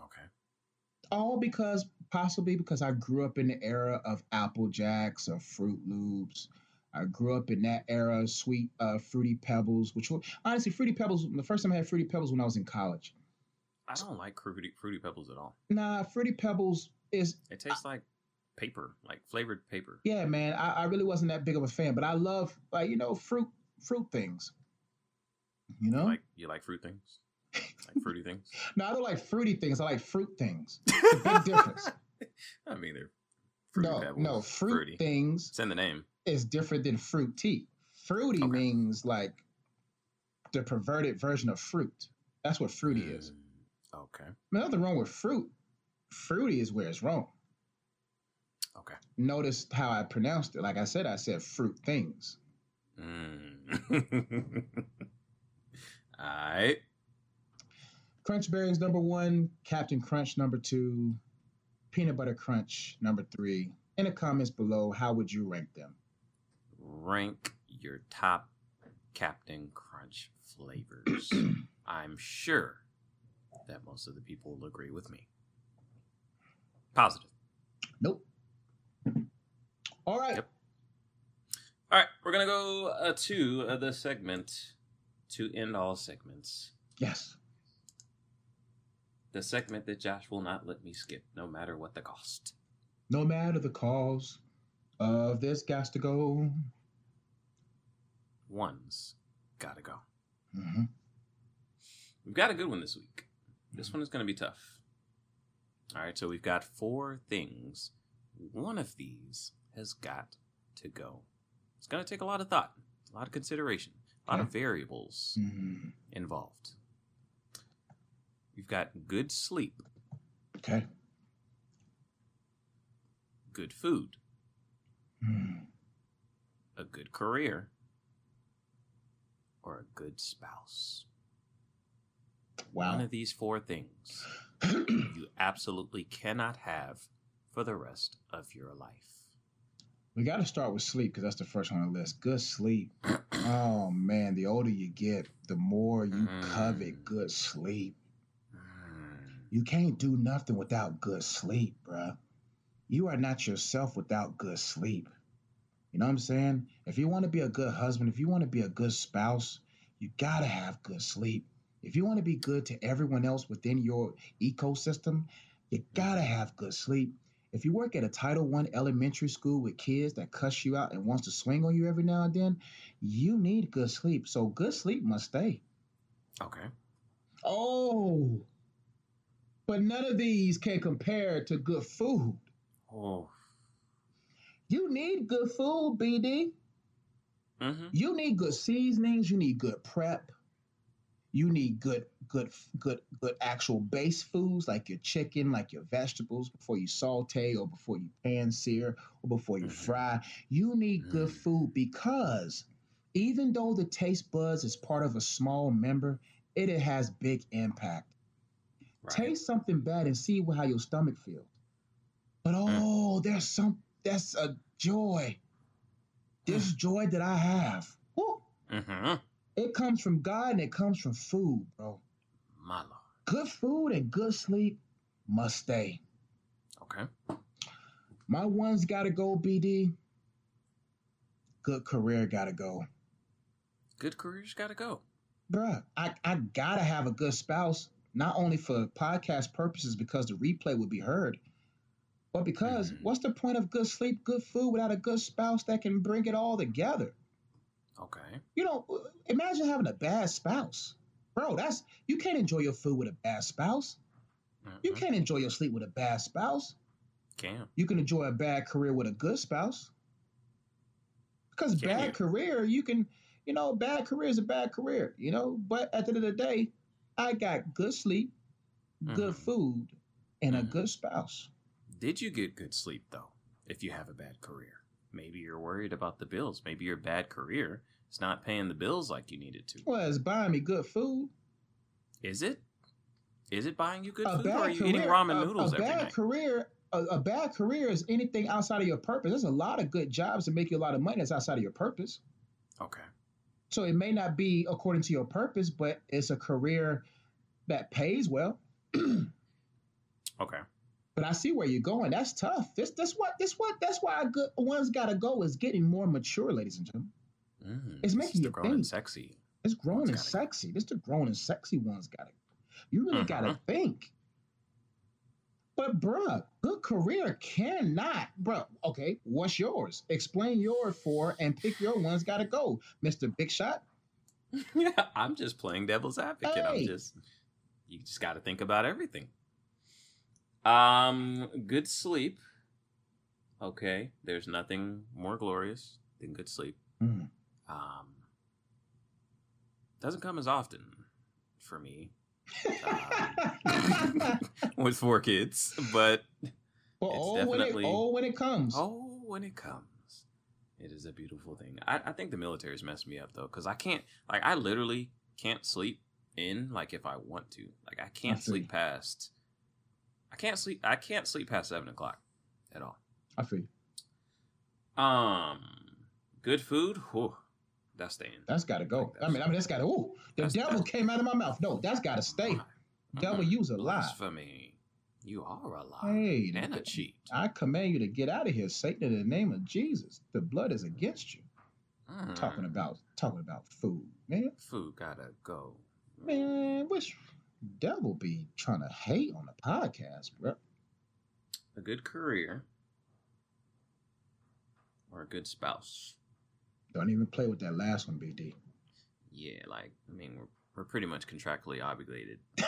Okay. All because, possibly because I grew up in the era of Apple Jacks or Froot Loops. I grew up in that era sweet uh, Fruity Pebbles, which were, honestly, Fruity Pebbles, the first time I had Fruity Pebbles when I was in college. I don't like fruity, fruity pebbles at all. Nah, Fruity Pebbles is It tastes like paper, like flavored paper. Yeah, man. I, I really wasn't that big of a fan, but I love like you know fruit fruit things. You know? Like you like fruit things, like fruity things. no, I don't like fruity things. I like fruit things. It's a big difference. I mean, they're fruity no, pebbles. no, fruit fruity. things It's in the name. Is different than fruit tea. Fruity Okay. means like the perverted version of fruit. That's what fruity is. Mm, Okay. Nothing wrong with fruit. Fruity is where it's wrong. Okay. Notice how I pronounced it. Like I said, I said fruit things. Mm. All right. Crunch Berries number one, Captain Crunch number two, Peanut Butter Crunch number three. In the comments below, how would you rank them? Rank your top Captain Crunch flavors. I'm sure that most of the people will agree with me. Positive. Nope. All right. Yep. All right, we're gonna go uh, to uh, the segment to end all segments. Yes. The segment that Josh will not let me skip, no matter what the cost. No matter the cause of this gas to go. One's gotta go. hmm We've got a good one this week. This one is gonna be tough. All right, so we've got four things. One of these has got to go. It's gonna take a lot of thought, a lot of consideration, a lot of variables hmm involved. You've got good sleep, Okay. good food, Mm. a good career, or a good spouse. One of these four things you absolutely cannot have for the rest of your life. we got to start with sleep because that's the first one on the list. Good sleep. Oh man, the older you get, the more you Mm. covet good sleep. Mm, You can't do nothing without good sleep, bruh. You are not yourself without good sleep. You know what I'm saying? If you want to be a good husband, if you want to be a good spouse, you got to have good sleep. If you want to be good to everyone else within your ecosystem, you got to mm-hmm. have good sleep. If you work at a Title One elementary school with kids that cuss you out and wants to swing on you every now and then, you need good sleep. So good sleep must stay. Okay. Oh, but none of these can compare to good food. Oh. You need good food, BD. Mm-hmm. You need good seasonings. You need good prep. You need good, good, good, good actual base foods like your chicken, like your vegetables before you saute or before you pan sear or before you Mhm. fry. You need good Mm. food because even though the taste buds is part of a small member, it has big impact. Right. Taste something bad and see how your stomach feels. But Mm. oh, there's some that's a joy. This joy that I have. Mm-hmm. it comes from God and it comes from food, bro. My lord. Good food and good sleep must stay. Okay. My one's gotta go, BD. Good career gotta go. Good careers gotta go. Bruh, I, I gotta have a good spouse, not only for podcast purposes because the replay would be heard, but because Mhm. what's the point of good sleep, good food without a good spouse that can bring it all together? Okay. You know, imagine having a bad spouse. Bro, that's you can't enjoy your food with a bad spouse. You Mhm. can't enjoy your sleep with a bad spouse. Can. You can enjoy a bad career with a good spouse. Because Can bad you? career, you can, you know, bad career is a bad career, you know. But at the end of the day, I got good sleep, good Mhm. food, and a Mhm. good spouse. Did you get good sleep though? If you have a bad career, maybe you're worried about the bills. Maybe your bad career is not paying the bills like you needed to. Well, it's buying me good food. Is it? Is it buying you good a food, or are you career, eating ramen a- noodles a, every bad night? career, a, a bad career is anything outside of your purpose. There's a lot of good jobs that make you a lot of money that's outside of your purpose. Okay. So it may not be according to your purpose, but it's a career that pays well. Okay. But I see where you're going. That's tough. This that's what this what that's why a good one's gotta go is getting more mature, ladies and gentlemen. Mm, It's making you grown and sexy. It's grown One's and gotta sexy. This the grown and sexy one's gotta you really gotta Mhm. think. But bruh, good career cannot, bruh. Okay, what's yours? Explain yours for and pick your one's gotta go, Mr. Big Shot. yeah, I'm just playing devil's advocate. I'm just you just got to think about everything. Um, good sleep. Okay, there's nothing more glorious than good sleep. Mm. Um, doesn't come as often for me um, with four kids, but But It's oh, when it, definitely- oh, when it comes. Oh, when it comes, it is a beautiful thing. I, I think the military's messed me up though, because I can't like I literally can't sleep in like if I want to. Like I can't feel sleep past. I can't sleep. I can't sleep past seven o'clock at all. I feel you. Um, good food. Whew. That's staying. That's got to go. Like I mean, I mean, that's got to. Ooh, the That's- devil came out of my mouth. No, that's got to stay. Devil, Mm-mm. you's a lie. Blasphemy. You are a lie Hey, and a cheat. I command you to get out of here, Satan, in the name of Jesus. The blood is against you. Mm. Talking about talking about food, man. food gotta go. Man, which devil be trying to hate on the podcast, bro? A good career or a good spouse. Don't even play with that last one, BD. Yeah, like I mean, we're we're pretty much contractually obligated.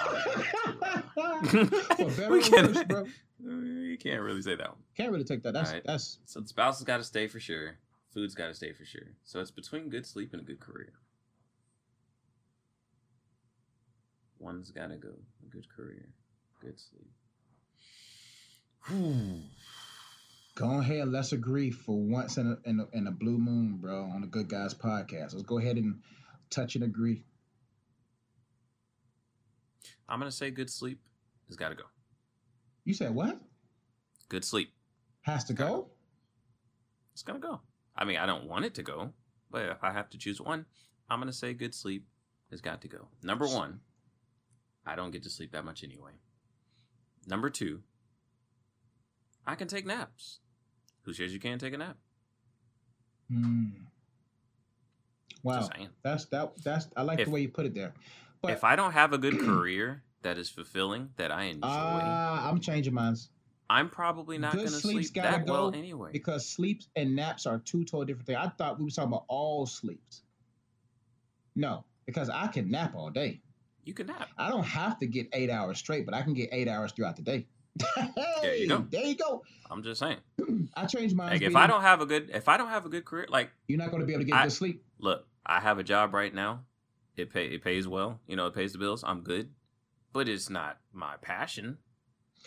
We can't- worse, bro. You can't really say that one. Can't really take that. That's Alright. that's So the spouse has got to stay for sure. Food's got to stay for sure. So it's between good sleep and a good career. One's got to go. A good career, good sleep. Whew. go ahead. Let's agree for once in a, in a in a blue moon, bro, on the Good Guys podcast. Let's go ahead and touch and agree. I'm gonna say good sleep has got to go. You said what? Good sleep. Has to go? It's gonna go. I mean, I don't want it to go, but if I have to choose one, I'm gonna say good sleep has got to go. Number one, I don't get to sleep that much anyway. Number two, I can take naps. Who says you can't take a nap? Hmm. Wow, that's that. That's I like If- the way you put it there. But if I don't have a good career that is fulfilling, that I enjoy, uh, I'm changing minds I'm probably not gonna sleep's sleep that well go anyway. because sleeps and naps are two totally different things. I thought we were talking about all sleeps. No, because I can nap all day. You can nap. I don't have to get eight hours straight, but I can get eight hours throughout the day. There you go. There you go. I'm just saying. I changed my. Like if I don't have a good, if I don't have a good career, like you're not going to be able to get I- good sleep. look, I have a job right now. It pay it pays well. You know, it pays the bills. I'm good, but it's not my passion.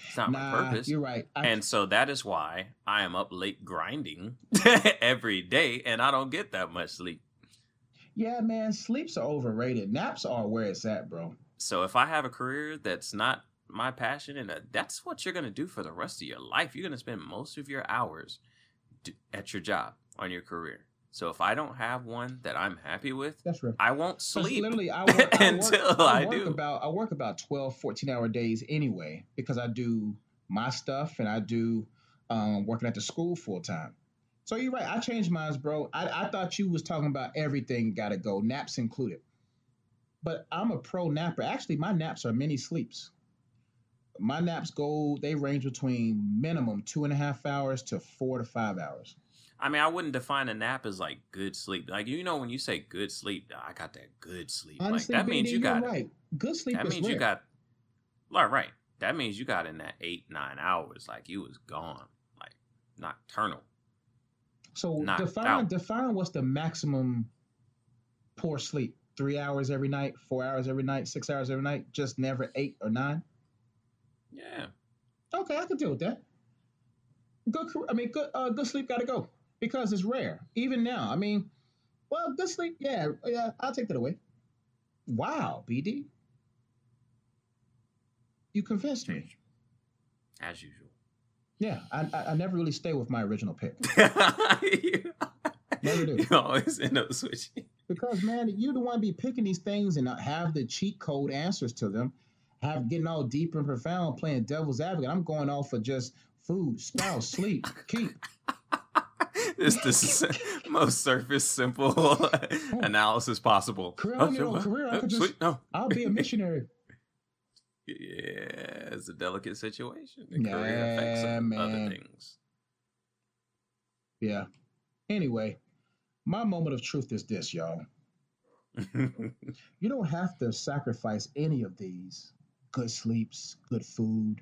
It's not my purpose. you're right. I, And so that is why I am up late grinding every day, and I don't get that much sleep. Yeah, man, sleeps are overrated. Naps are where it's at, bro. So if I have a career that's not my passion, and that's what you're gonna do for the rest of your life, you're gonna spend most of your hours at your job on your career. So if I don't have one that I'm happy with, That's real. I won't sleep. Literally, I work, I until work, I work do. About, I work about 12, 14 hour days anyway because I do my stuff and I do um, working at the school full time. So you're right. I changed mine, bro. I, I thought you was talking about everything got to go, naps included. But I'm a pro napper. Actually, my naps are mini sleeps. My naps go, they range between minimum two and a half hours to four to five hours. I mean, I wouldn't define a nap as like good sleep. Like you know, when you say good sleep, I got that good sleep. Honestly, like that means you got right. Good sleep that means you got right, right. That means you got in that eight nine hours. Like you was gone, like nocturnal. So knocked define out. define what's the maximum poor sleep? Three hours every night, four hours every night, six hours every night, just never eight or nine. Yeah, Okay, I can deal with that. Good, I mean, good, uh, good sleep got to go because it's rare. Even now, I mean, well, good sleep, yeah, yeah, I'll take that away. Wow, BD, you convinced me. as usual. Yeah, I, I, I never really stay with my original pick you, Never do. you always end up switching. because man, you the one be picking these things and not have the cheat code answers to them. Have getting all deep and profound, playing devil's advocate. I'm going off of just food, spouse, sleep, keep. It's the most surface simple analysis possible. Career, oh, I don't career, I oh, could just- sweet. No. I'll be a missionary. Yeah, it's a delicate situation. The career Yeah, affects other man. things. Yeah. Anyway, my moment of truth is this, y'all. You don't have to sacrifice any of these good sleeps, good food,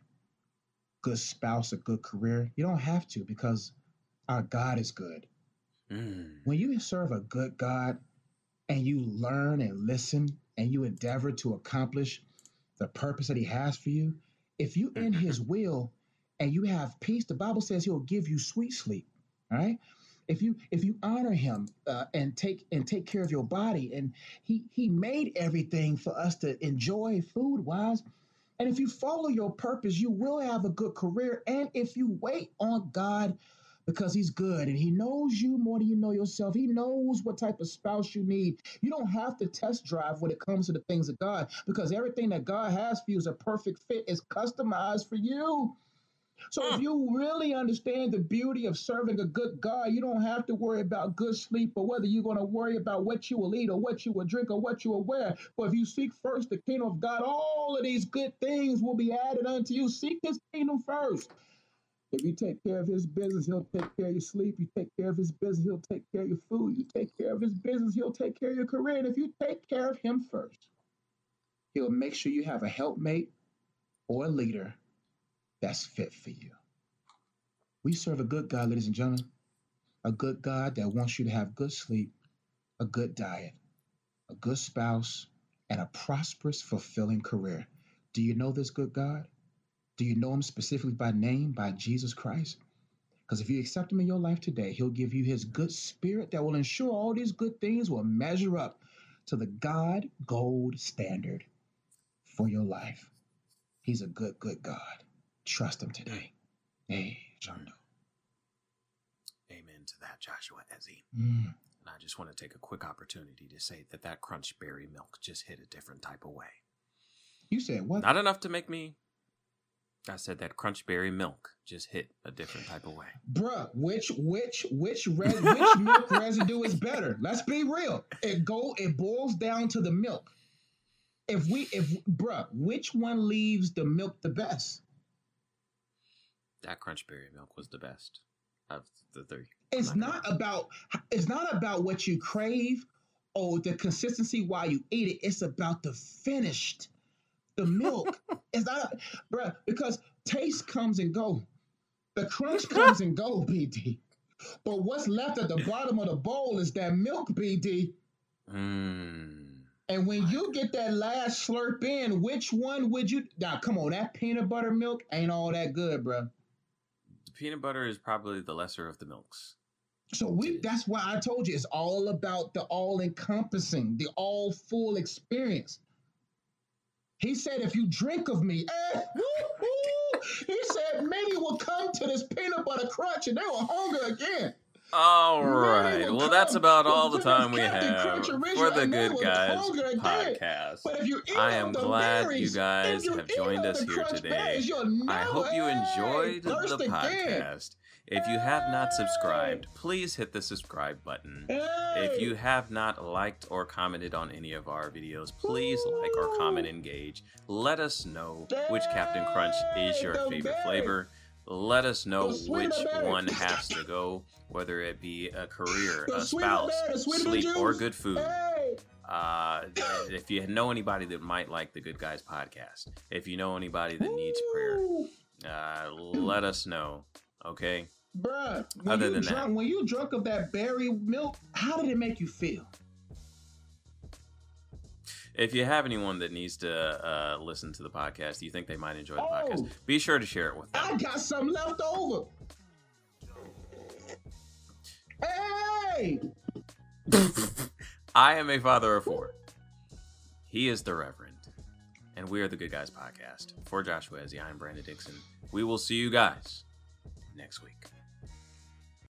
good spouse, a good career. You don't have to because our God is good. Mm. when you serve a good God and you learn and listen and you endeavor to accomplish the purpose that He has for you, if you in His will and you have peace, the Bible says He'll give you sweet sleep. All right. If you if you honor Him uh, and take and take care of your body, and He He made everything for us to enjoy food wise. And if you follow your purpose, you will have a good career. And if you wait on God because he's good and he knows you more than you know yourself. He knows what type of spouse you need. You don't have to test drive when it comes to the things of God because everything that God has for you is a perfect fit, is customized for you. So if mm. you really understand the beauty of serving a good God, you don't have to worry about good sleep or whether you're going to worry about what you will eat or what you will drink or what you will wear. For if you seek first the kingdom of God, all of these good things will be added unto you. Seek his kingdom first. If you take care of his business, he'll take care of your sleep. You take care of his business, he'll take care of your food. You take care of his business, he'll take care of your career. And if you take care of him first, he'll make sure you have a helpmate or a leader that's fit for you. We serve a good God, ladies and gentlemen, a good God that wants you to have good sleep, a good diet, a good spouse, and a prosperous, fulfilling career. Do you know this good God? Do you know him specifically by name, by Jesus Christ? Because if you accept him in your life today, he'll give you his good spirit that will ensure all these good things will measure up to the God gold standard for your life. He's a good, good God. Trust him today. Hey, Jondo. Amen to that, Joshua Ezzy. Mm. And I just want to take a quick opportunity to say that that crunch berry milk just hit a different type of way. You said what? Not enough to make me. I said that crunchberry milk just hit a different type of way. Bruh, which which which res- which milk residue is better? Let's be real. It go it boils down to the milk. If we if bruh, which one leaves the milk the best? That crunchberry milk was the best of the three. It's I'm not about it's not about what you crave or the consistency while you eat it. It's about the finished. The milk. it's not bruh, because taste comes and go. The crunch comes and go, BD. But what's left at the bottom of the bowl is that milk, BD. Mmm. And when you get that last slurp in, which one would you? Now, come on, that peanut butter milk ain't all that good, bruh. The peanut butter is probably the lesser of the milks. So we that's why I told you it's all about the all encompassing, the all full experience. He said, if you drink of me, eh, he said many will come to this peanut butter crunch and they will hunger again. All right. Well, that's about all the time we have for the Good Guys podcast. But if you eat I am glad you guys have joined us here today. berries, I hope you enjoyed the again. If you have not subscribed, please hit the subscribe button. If you have not liked or commented on any of our videos, please like or comment, engage. Let us know which Captain Crunch is your favorite flavor. Let us know which one has to go, whether it be a career, a spouse, berry, the sweeter sleep, or good food. Uh, if you know anybody that might like the Good Guys podcast, if you know anybody that needs prayer, uh, let us know. Okay. Bruh, when Other you than drunk, that. when you drunk of that berry milk, how did it make you feel? If you have anyone that needs to uh, listen to the podcast, you think they might enjoy the podcast, Oh. be sure to share it with them. I got some left over. Hey, I am a father of four. He is the Reverend. And we are the Good Guys podcast. For Joshua Ezzy, I'm Brandon Dixon. We will see you guys next week.